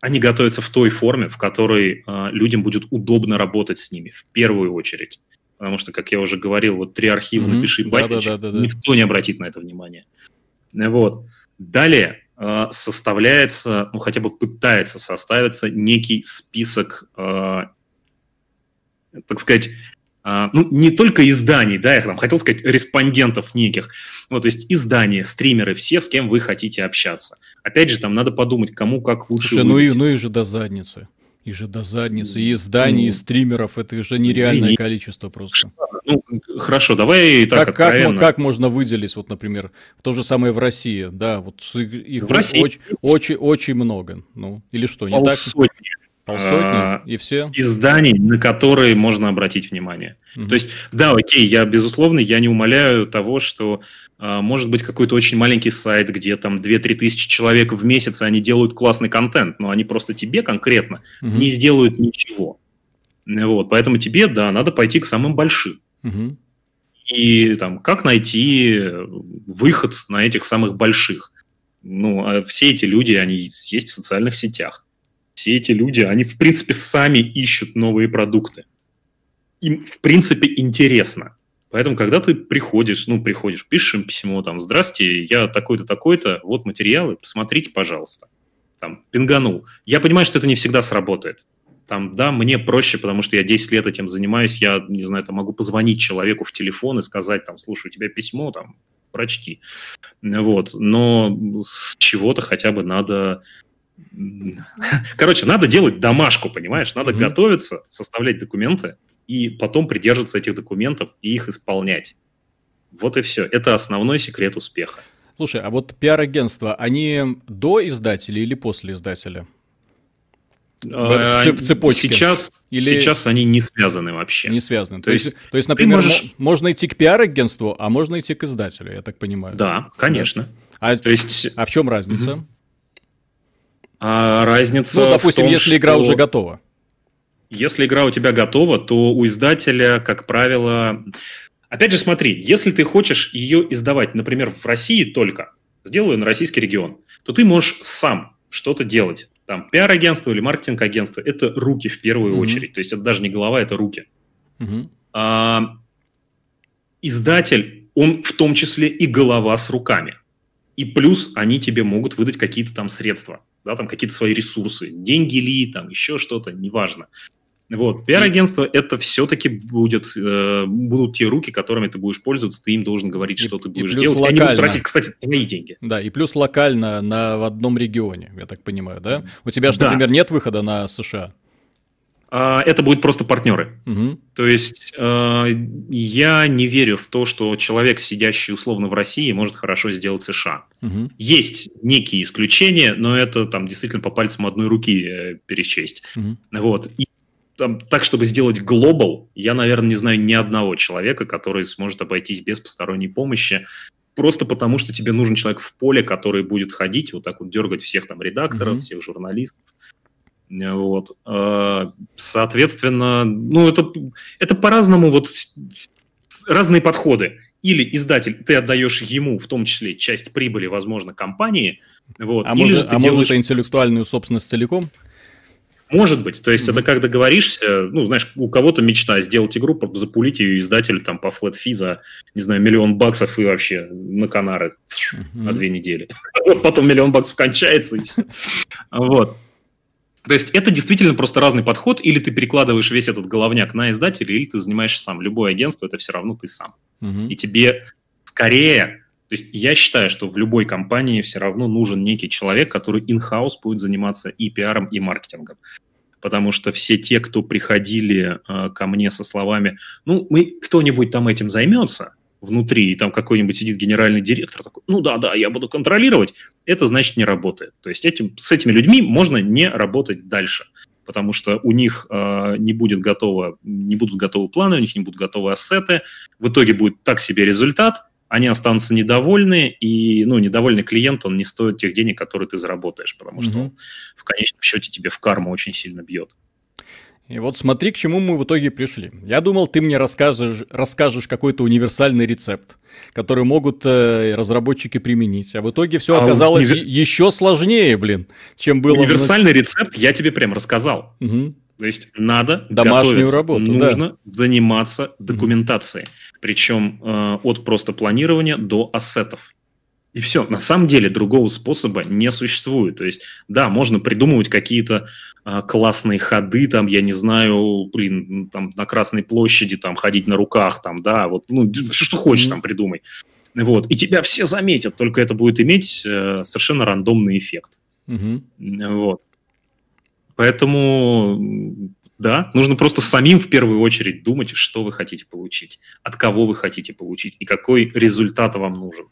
Они готовятся в той форме, в которой э, людям будет удобно работать с ними в первую очередь. Потому что, как я уже говорил, вот три архива mm-hmm. напиши, да, да, да, да, никто не обратит на это внимание. Вот. Далее э, составляется, ну хотя бы пытается составиться некий список, э, так сказать, ну, не только изданий, да, я там хотел сказать респондентов неких, вот, то есть издания, стримеры, все, с кем вы хотите общаться. Опять же, там надо подумать, кому как лучше Слушай, ну и, ну и же до задницы. И же до задницы, и изданий, и Ну, стримеров, это же нереальное извини. количество просто. Ну, хорошо, давай так как, как, откровенно. мо- как можно выделить, вот, например, то же самое в России, да, вот их В России очень, очень, очень много, ну, или что, не так? Полсотни Полсотни, а, и все? изданий, на которые можно обратить внимание. Мгм. То есть, да, окей, я, безусловно, я не умоляю того, что а, может быть какой-то очень маленький сайт, где там 2-3 тысячи человек в месяц, они делают классный контент, но они просто тебе конкретно Мгм. не сделают ничего. Вот, поэтому тебе, да, надо пойти к самым большим. Мгм. И там, как найти выход на этих самых больших? Ну, а все эти люди, они есть в социальных сетях. Все эти люди, они, в принципе, сами ищут новые продукты. Им, в принципе, интересно. Поэтому, когда ты приходишь, ну, приходишь, пишешь им письмо, там, здравствуйте, я такой-то, такой-то, вот материалы, посмотрите, пожалуйста. Там, пинганул. Я понимаю, что это не всегда сработает. Там, да, мне проще, потому что я 10 лет этим занимаюсь, я, не знаю, там могу позвонить человеку в телефон и сказать, там, слушай, у тебя письмо, там, прочти. Вот, но с чего-то хотя бы надо... Короче, надо делать домашку, понимаешь? Надо Мгм. готовиться, составлять документы и потом придерживаться этих документов и их исполнять. Вот и все. Это основной секрет успеха. Слушай, а вот пиар-агентства, они до издателя или после издателя? В А, в цепочке. Сейчас, Или- сейчас они не связаны вообще. Не связаны. То, То есть, есть то есть, например, можешь- мо- можно идти к пиар-агентству, а можно идти к издателю, я так понимаю. Да, конечно. А, То есть а в чем разница? А, разница. Ну, допустим, том, если игра что- уже готова. Если игра у тебя готова, то у издателя, как правило... Опять же, смотри, если ты хочешь ее издавать, например, в России только, сделаю на российский регион, то ты можешь сам что-то делать. Там пиар-агентство или маркетинг-агентство – это руки в первую Мгм. очередь. То есть это даже не голова, это руки. Мгм. А, издатель, он в том числе и голова с руками. И плюс они тебе могут выдать какие-то там средства, да, там какие-то свои ресурсы, деньги ли, там еще что-то, неважно. Вот, пиар-агентство это все-таки будет, э, будут те руки, которыми ты будешь пользоваться, ты им должен говорить, И- что ты будешь делать. И они будут локально. тратить, кстати, твои деньги. Да, и плюс локально на, в одном регионе, я так понимаю, да? У тебя же, Да. например, нет выхода на США. А, это будут просто партнеры. Мгм. То есть э, я не верю в то, что человек, сидящий условно в России, может хорошо сделать США. Мгм. Есть некие исключения, но это там действительно по пальцам одной руки э, перечесть. Мгм. Вот. И там, так, чтобы сделать глобал, я, наверное, не знаю ни одного человека, который сможет обойтись без посторонней помощи, просто потому что тебе нужен человек в поле, который будет ходить, вот так вот дергать всех там редакторов, Мгм. всех журналистов. Вот. Э, Соответственно, ну, это, это по-разному, вот разные подходы. Или издатель, ты отдаешь ему, в том числе, часть прибыли, возможно, компании, вот, А или может, же ты а может делаешь... это интеллектуальную собственность целиком? Может быть. То есть Мгм. это как договоришься, ну, знаешь, у кого-то мечта сделать игру, запулить ее издателю там по флет фи за, не знаю, миллион баксов и вообще на Канары Мгм. на две недели. Вот Потом миллион баксов кончается и все. Вот. То есть это действительно просто разный подход, или ты перекладываешь весь этот головняк на издателя, или ты занимаешься сам. Любое агентство это все равно ты сам. Мгм. И тебе скорее, то есть я считаю, что в любой компании все равно нужен некий человек, который in-house будет заниматься и пиаром, и маркетингом. Потому что все те, кто приходили э, ко мне со словами, ну, мы кто-нибудь там этим займется внутри, и там какой-нибудь сидит генеральный директор такой, ну да, да, я буду контролировать, это значит не работает. То есть этим, с этими людьми можно не работать дальше потому что у них э, не будет готово, не будут готовы планы, у них не будут готовы ассеты, в итоге будет так себе результат, они останутся недовольны, и, ну, недовольный клиент, он не стоит тех денег, которые ты заработаешь, потому что Мгм. он в конечном счете тебе в карму очень сильно бьет. И вот смотри, к чему мы в итоге пришли. Я думал, ты мне расскажешь, расскажешь какой-то универсальный рецепт, который могут э, разработчики применить. А в итоге все А оказалось универ- еще сложнее, блин, чем было. Универсальный рецепт я тебе прям рассказал. Мгм. То есть надо Домашнюю работу, да. нужно заниматься документацией, причем э, от просто планирования до ассетов. И все. На самом деле другого способа не существует. То есть, да, можно придумывать какие-то классные ходы, там, я не знаю, блин, там на Красной площади там ходить на руках, там, да, вот, ну, все, что хочешь там придумай. Вот. И тебя все заметят, только это будет иметь э, совершенно рандомный эффект. Мгм. Вот. Поэтому, да, нужно просто самим в первую очередь думать, что вы хотите получить, от кого вы хотите получить и какой результат вам нужен.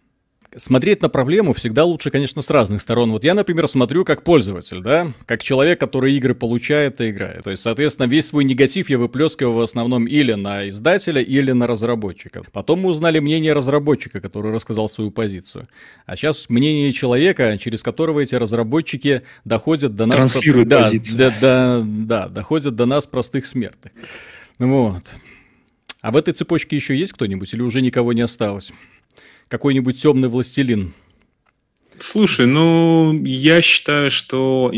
Смотреть на проблему всегда лучше, конечно, с разных сторон. Вот я, например, смотрю как пользователь, да, как человек, который игры получает и играет. То есть, соответственно, весь свой негатив я выплескиваю в основном или на издателя, или на разработчика. Потом мы узнали мнение разработчика, который рассказал свою позицию. А сейчас мнение человека, через которого эти разработчики доходят до нас... Транслируют да, позицию. да, да, да, доходят до нас простых смертных. Вот. А в этой цепочке еще есть кто-нибудь или уже никого не осталось? Какой-нибудь темный властелин? Слушай, ну, я считаю, что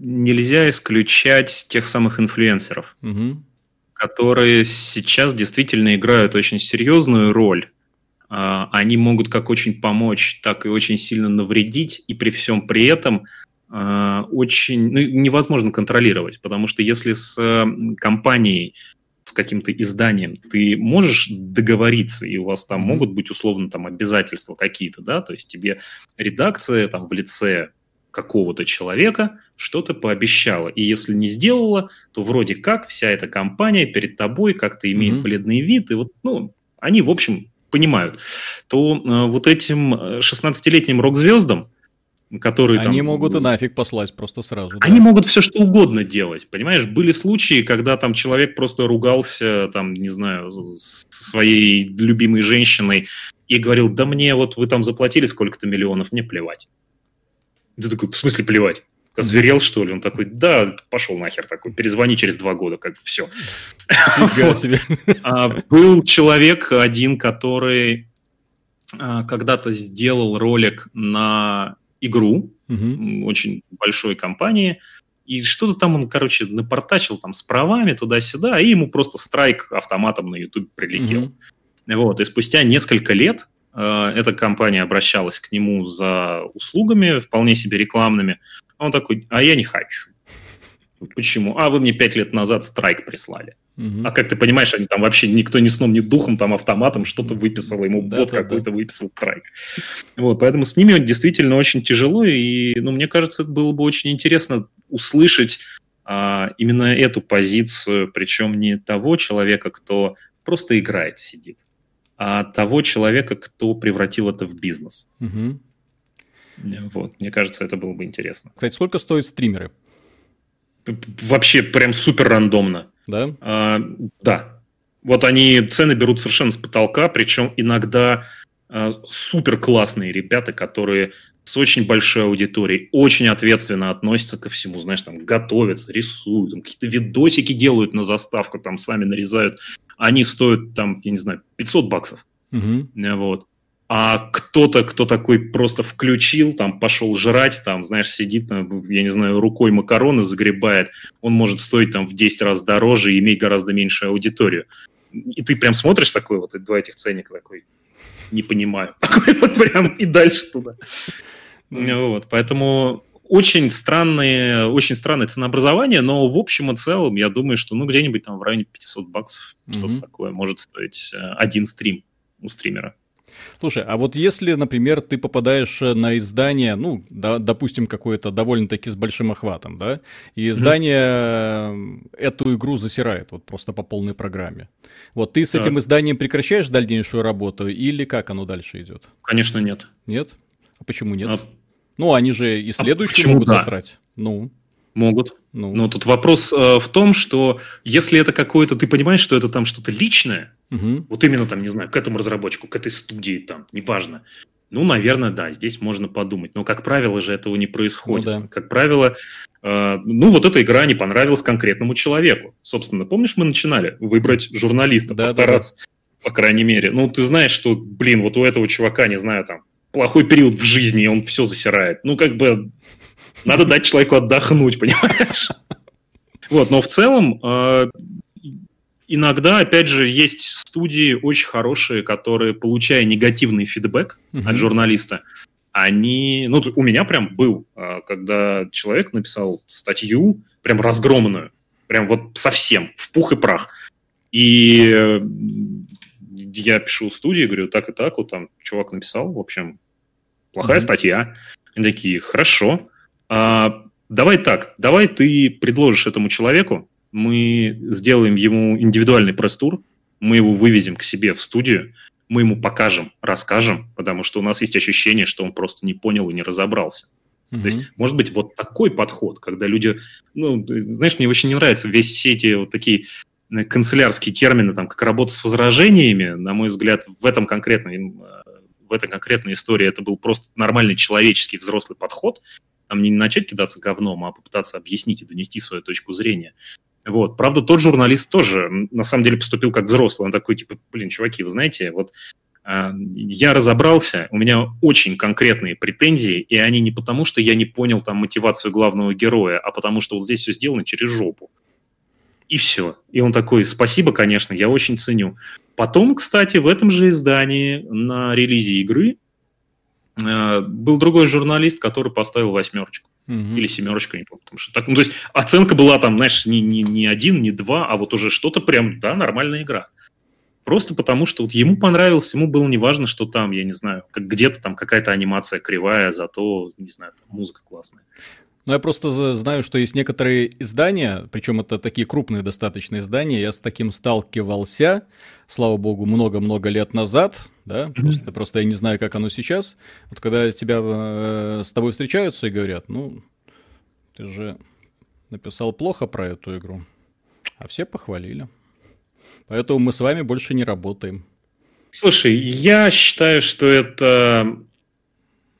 нельзя исключать тех самых инфлюенсеров, Мгм. которые сейчас действительно играют очень серьезную роль. А, Они могут как очень помочь, так и очень сильно навредить, и при всем при этом а, очень ну, невозможно контролировать, потому что если с м, компанией, с каким-то изданием ты можешь договориться, и у вас там могут быть условно там обязательства какие-то, да, то есть тебе редакция там в лице какого-то человека что-то пообещала, и если не сделала, то вроде как вся эта компания перед тобой как-то имеет бледный вид, и вот, ну, они, в общем, понимают, то э, вот этим э, 16-летним рок-звездам, которые там... Они могут и нафиг послать просто сразу. да. Они могут все что угодно делать, понимаешь? Были случаи, когда там человек просто ругался, там, не знаю, со своей любимой женщиной и говорил, да мне вот вы там заплатили сколько-то миллионов, мне плевать. Ты такой, в смысле плевать? Озверел, что ли? Он такой, да, пошел нахер такой, перезвони через два года, как все. Себе. А, Был человек один, который а, когда-то сделал ролик на игру, м, очень большой компании. И что-то там он, короче, напортачил там с правами туда-сюда, и ему просто страйк автоматом на YouTube прилетел. Мгм. Вот, и спустя несколько лет э, эта компания обращалась к нему за услугами, вполне себе рекламными. Он такой, а я не хочу. Почему? А вы мне пять лет назад страйк прислали. Мгм. А как ты понимаешь, они там вообще никто ни сном, ни духом, там автоматом что-то выписал, ему Да, бот да, да. какой-то выписал трайк. Вот, поэтому с ними действительно очень тяжело, и, ну, мне кажется, это было бы очень интересно услышать а, именно эту позицию, причем не того человека, кто просто играет, сидит, а того человека, кто превратил это в бизнес. Мгм. Вот, мне кажется, это было бы интересно. Кстати, сколько стоят стримеры? Вообще прям супер рандомно. Да? А, да. Вот они цены берут совершенно с потолка, причем иногда супер классные ребята, которые с очень большой аудиторией, очень ответственно относятся ко всему, знаешь, там готовятся, рисуют, там, какие-то видосики делают на заставку, там сами нарезают, они стоят там, я не знаю, 500 баксов. Э, Вот. А кто-то, кто такой просто включил, там пошел жрать, там, знаешь, сидит, там, я не знаю, рукой макароны загребает, он может стоить там в 10 раз дороже и иметь гораздо меньшую аудиторию. И ты прям смотришь такой вот, два этих ценника такой, не понимаю. Такой вот прям и дальше туда. Вот, поэтому очень странные, очень странное ценообразование, но в общем и целом я думаю, что ну где-нибудь там в районе 500 баксов что-то Мгм. такое может стоить э, один стрим у стримера. Слушай, а вот если, например, ты попадаешь э, на издание, ну, да, допустим, какое-то довольно-таки с большим охватом, да, и издание э, эту игру засирает вот просто по полной программе. Вот ты с Так. этим изданием прекращаешь дальнейшую работу или как оно дальше идет? Конечно, нет. Нет? А почему нет? А, Ну, они же и следующие почему могут да? засрать. Ну, могут. ну. Но тут вопрос э, в том, что если это какое-то, ты понимаешь, что это там что-то личное, Мгм. вот именно там, не знаю, к этому разработчику, к этой студии там, неважно. Ну, наверное, да, здесь можно подумать. Но, как правило же, этого не происходит. Ну да. Как правило, э, ну, вот эта игра не понравилась конкретному человеку. Собственно, помнишь, мы начинали выбрать журналиста, Да, да, постараться, по крайней мере. Ну, ты знаешь, что, блин, вот у этого чувака, не знаю, там, плохой период в жизни, и он все засирает. Ну, как бы, надо дать человеку отдохнуть, понимаешь? Вот, но в целом, э, иногда, опять же, есть студии очень хорошие, которые, получая негативный фидбэк от журналиста, они... Ну, у меня прям был, а, когда человек написал статью, прям разгромную, прям вот совсем, в пух и прах. И э, я пишу в студии, говорю, так и так, вот там чувак написал, в общем, плохая Мгм. статья. Они такие, хорошо, а, давай так, давай ты предложишь этому человеку, мы сделаем ему индивидуальный пресс-тур, мы его вывезем к себе в студию, мы ему покажем, расскажем, потому что у нас есть ощущение, что он просто не понял и не разобрался. Мгм. То есть, может быть, вот такой подход, когда люди, ну, знаешь, мне очень не нравятся весь все эти вот такие э, канцелярские термины, там, как работа с возражениями, на мой взгляд, в этом конкретной, э, в этой конкретной истории это был просто нормальный человеческий взрослый подход, там не начать кидаться говном, а попытаться объяснить и донести свою точку зрения. Вот. Правда, тот журналист тоже, на самом деле, поступил как взрослый. Он такой, типа, блин, чуваки, вы знаете, вот а, я разобрался, у меня очень конкретные претензии, и они не потому, что я не понял там мотивацию главного героя, а потому что вот здесь все сделано через жопу. И все. И он такой, спасибо, конечно, я очень ценю. Потом, кстати, в этом же издании на релизе игры был другой журналист, который поставил восьмерочку. Мгм. Или семерочку, не помню. Потому что так, ну, то есть оценка была там, знаешь, не, не, не один, не два, а вот уже что-то прям, да, нормальная игра. Просто потому, что вот ему понравилось, ему было неважно, что там, я не знаю, как где-то там какая-то анимация кривая, зато, не знаю, там музыка классная. Ну, я просто знаю, что есть некоторые издания, причем это такие крупные достаточно издания, я с таким сталкивался, слава богу, много-много лет назад, да, просто, просто я не знаю, как оно сейчас. Вот когда тебя э, с тобой встречаются и говорят, ну, ты же написал плохо про эту игру, а все похвалили. Поэтому мы с вами больше не работаем. Слушай, я считаю, что это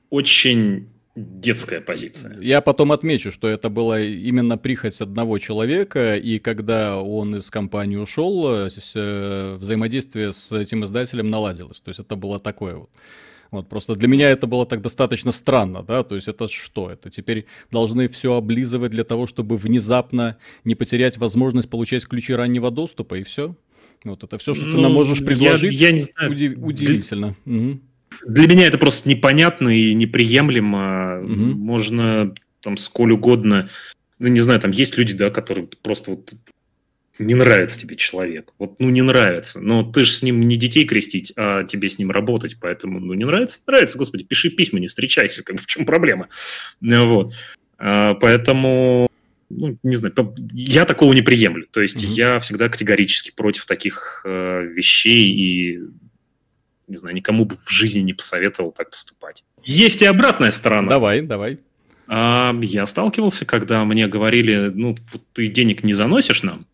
очень детская позиция. Я потом отмечу, что это была именно прихоть одного человека, и когда он из компании ушел, э, э, взаимодействие с этим издателем наладилось. То есть это было такое вот. Вот, просто для меня это было так достаточно странно, да, то есть это что? Это теперь должны все облизывать для того, чтобы внезапно не потерять возможность получать ключи раннего доступа, и все? Вот это все, что ты Ну, нам можешь я- предложить, я не знаю. уди- удивительно. Мгм. Для меня это просто непонятно и неприемлемо. Мгм. Можно там сколь угодно... Ну, не знаю, там есть люди, да, которые просто вот не нравится тебе человек. Вот, ну, не нравится. Но ты же с ним не детей крестить, а тебе с ним работать. Поэтому, ну, не нравится? Нравится, господи, пиши письма, не встречайся. Как в чем проблема? Вот. А, Поэтому, ну, не знаю, я такого не приемлю. То есть Мгм. я всегда категорически против таких э, вещей и не знаю, никому бы в жизни не посоветовал так поступать. Есть и обратная сторона. Давай, давай. А, я сталкивался, когда мне говорили, ну, ты денег не заносишь нам,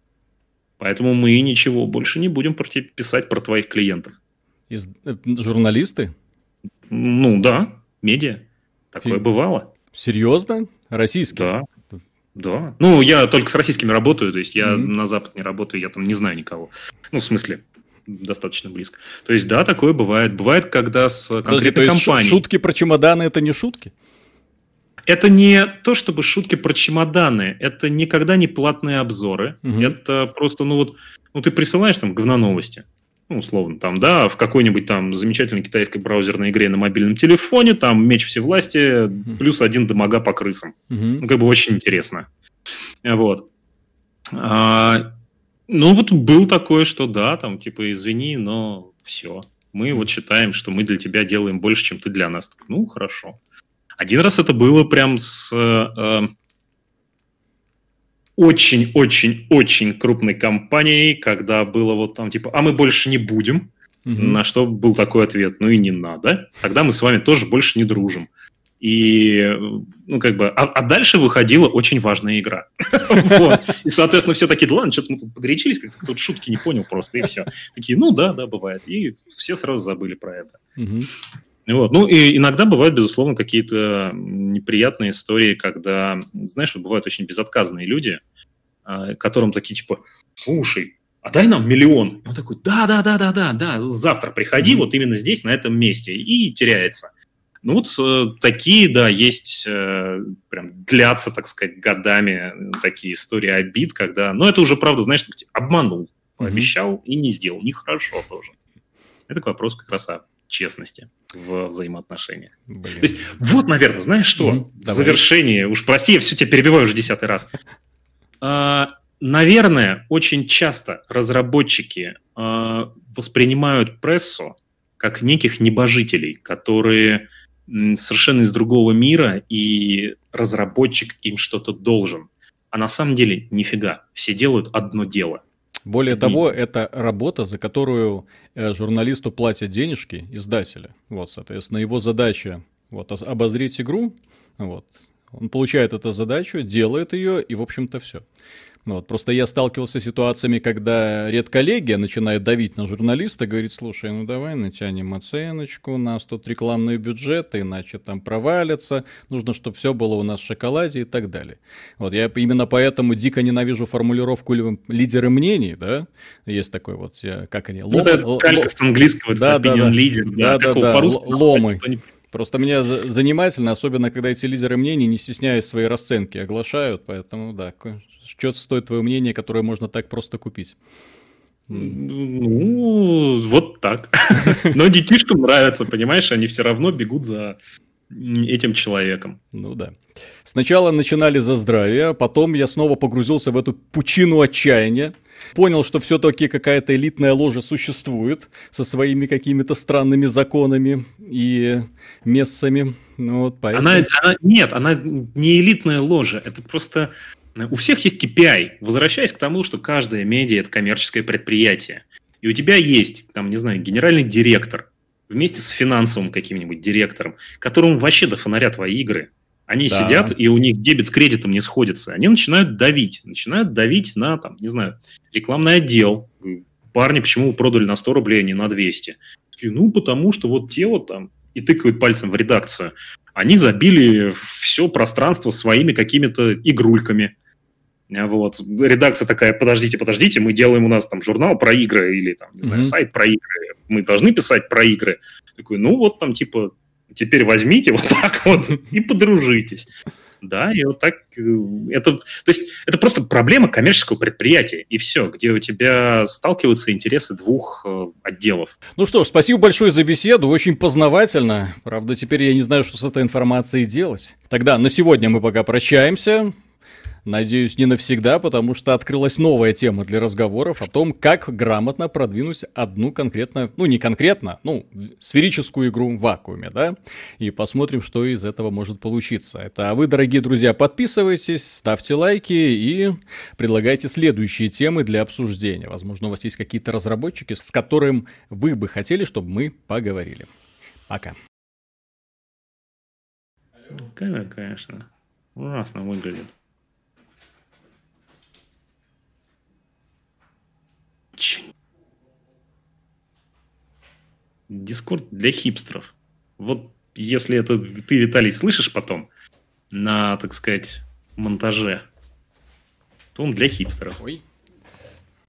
поэтому мы ничего больше не будем писать про твоих клиентов. Из- э, журналисты? Ну, да, медиа. Такое Фи- бывало. Серьезно? Российские? Да. Да. Ну, я только с российскими работаю, то есть я Мгм. на Запад не работаю, я там не знаю никого. Ну, в смысле, достаточно близко. То есть, да, такое бывает. Бывает, когда с Подожди, конкретной шу- компанией... шутки про чемоданы это не шутки? Это не то, чтобы шутки про чемоданы, это никогда не платные обзоры. Мгм. Это просто, ну вот, ну ты присылаешь там говноновости, ну, условно, там, да, в какой-нибудь там замечательной китайской браузерной игре на мобильном телефоне, там меч всевластия, плюс один дамага по крысам. Мгм. Ну, как бы очень интересно. Вот. А, ну, вот был такое, что да, там, типа, извини, но все. Мы вот считаем, что мы для тебя делаем больше, чем ты для нас. Ну, хорошо. Один раз это было прям с э, очень-очень-очень крупной компанией, когда было вот там, типа, а мы больше не будем. Мгм. На что был такой ответ, ну и не надо. Тогда мы с вами тоже больше не дружим. И, ну, как бы, а, а дальше выходила очень важная игра. И, соответственно, все такие, да ладно, что-то мы тут погорячились, как-то кто-то шутки не понял просто, и все. Такие, ну да, да, бывает. И все сразу забыли про это. Вот. Ну, и иногда бывают, безусловно, какие-то неприятные истории, когда, знаешь, бывают очень безотказные люди, а, которым такие, типа, слушай, а дай нам миллион. И он такой, да-да-да-да-да, да, завтра приходи, Мгм. вот именно здесь, на этом месте, и теряется. Ну, вот э, такие, да, есть, э, прям длятся, так сказать, годами такие истории обид, когда, ну, это уже, правда, знаешь, типа, обманул, Пообещал и не сделал. Нехорошо тоже. Это к вопросу как раз о честности в взаимоотношениях. Блин. То есть, вот, наверное, знаешь что? Mm, в завершении, уж прости, я все тебя перебиваю уже десятый раз. А, наверное, очень часто разработчики а, воспринимают прессу как неких небожителей, которые совершенно из другого мира, и разработчик им что-то должен. А на самом деле нифига. Все делают одно дело. Более Одни. того, это работа, за которую э, журналисту платят денежки издателя. Вот, соответственно, его задача вот, обозреть игру. Вот. Он получает эту задачу, делает ее, и, в общем-то, все. Ну вот, просто я сталкивался с ситуациями, когда редколлегия начинает давить на журналиста, говорит, слушай, ну давай натянем оценочку, у нас тут рекламные бюджеты, иначе там провалится, нужно, чтобы все было у нас в шоколаде и так далее. Вот я именно поэтому дико ненавижу формулировку лидеры мнений, да, есть такой вот, как они, ломы. Ну, это калька с английского, да, да, да, лидер, да, да, да, да, ломы. Просто мне занимательно, особенно когда эти лидеры мнений, не стесняясь свои расценки, оглашают, поэтому да, что стоит твое мнение, которое можно так просто купить? Ну, вот так. Но детишкам нравится, понимаешь, они все равно бегут за этим человеком. Ну да. Сначала начинали за здравие, а потом я снова погрузился в эту пучину отчаяния. Понял, что все-таки какая-то элитная ложа существует со своими какими-то странными законами и мессами. Ну, вот, поэтому... она, она, нет, она не элитная ложа, это просто у всех есть KPI. Возвращаясь к тому, что каждая медиа – это коммерческое предприятие. И у тебя есть, там, не знаю, генеральный директор вместе с финансовым каким-нибудь директором, которому вообще до фонаря твои игры. Они да. сидят, и у них дебет с кредитом не сходится. Они начинают давить. Начинают давить на, там, не знаю, рекламный отдел. Парни, почему вы продали на 100 рублей, а не на 200? Ну, потому что вот те вот там и тыкают пальцем в редакцию. Они забили все пространство своими какими-то игрульками. Вот. Редакция такая, подождите, подождите, мы делаем у нас там журнал про игры или там, не знаю, mm-hmm. сайт про игры. Мы должны писать про игры. Такой, ну вот там типа, теперь возьмите вот так вот и подружитесь. Да, и вот так э, это, то есть это просто проблема коммерческого предприятия, и все, где у тебя сталкиваются интересы двух э, отделов. Ну что ж, спасибо большое за беседу, очень познавательно. Правда, теперь я не знаю, что с этой информацией делать. Тогда на сегодня мы пока прощаемся. Надеюсь, не навсегда, потому что открылась новая тема для разговоров о том, как грамотно продвинуть одну конкретно, ну не конкретно, ну сферическую игру в вакууме, да, и посмотрим, что из этого может получиться. Это а вы, дорогие друзья, подписывайтесь, ставьте лайки и предлагайте следующие темы для обсуждения. Возможно, у вас есть какие-то разработчики, с которым вы бы хотели, чтобы мы поговорили. Пока. Конечно. Ужасно выглядит. Дискорд для хипстеров. Вот если это ты, Виталий, слышишь потом на, так сказать, монтаже, то он для хипстеров. Ой.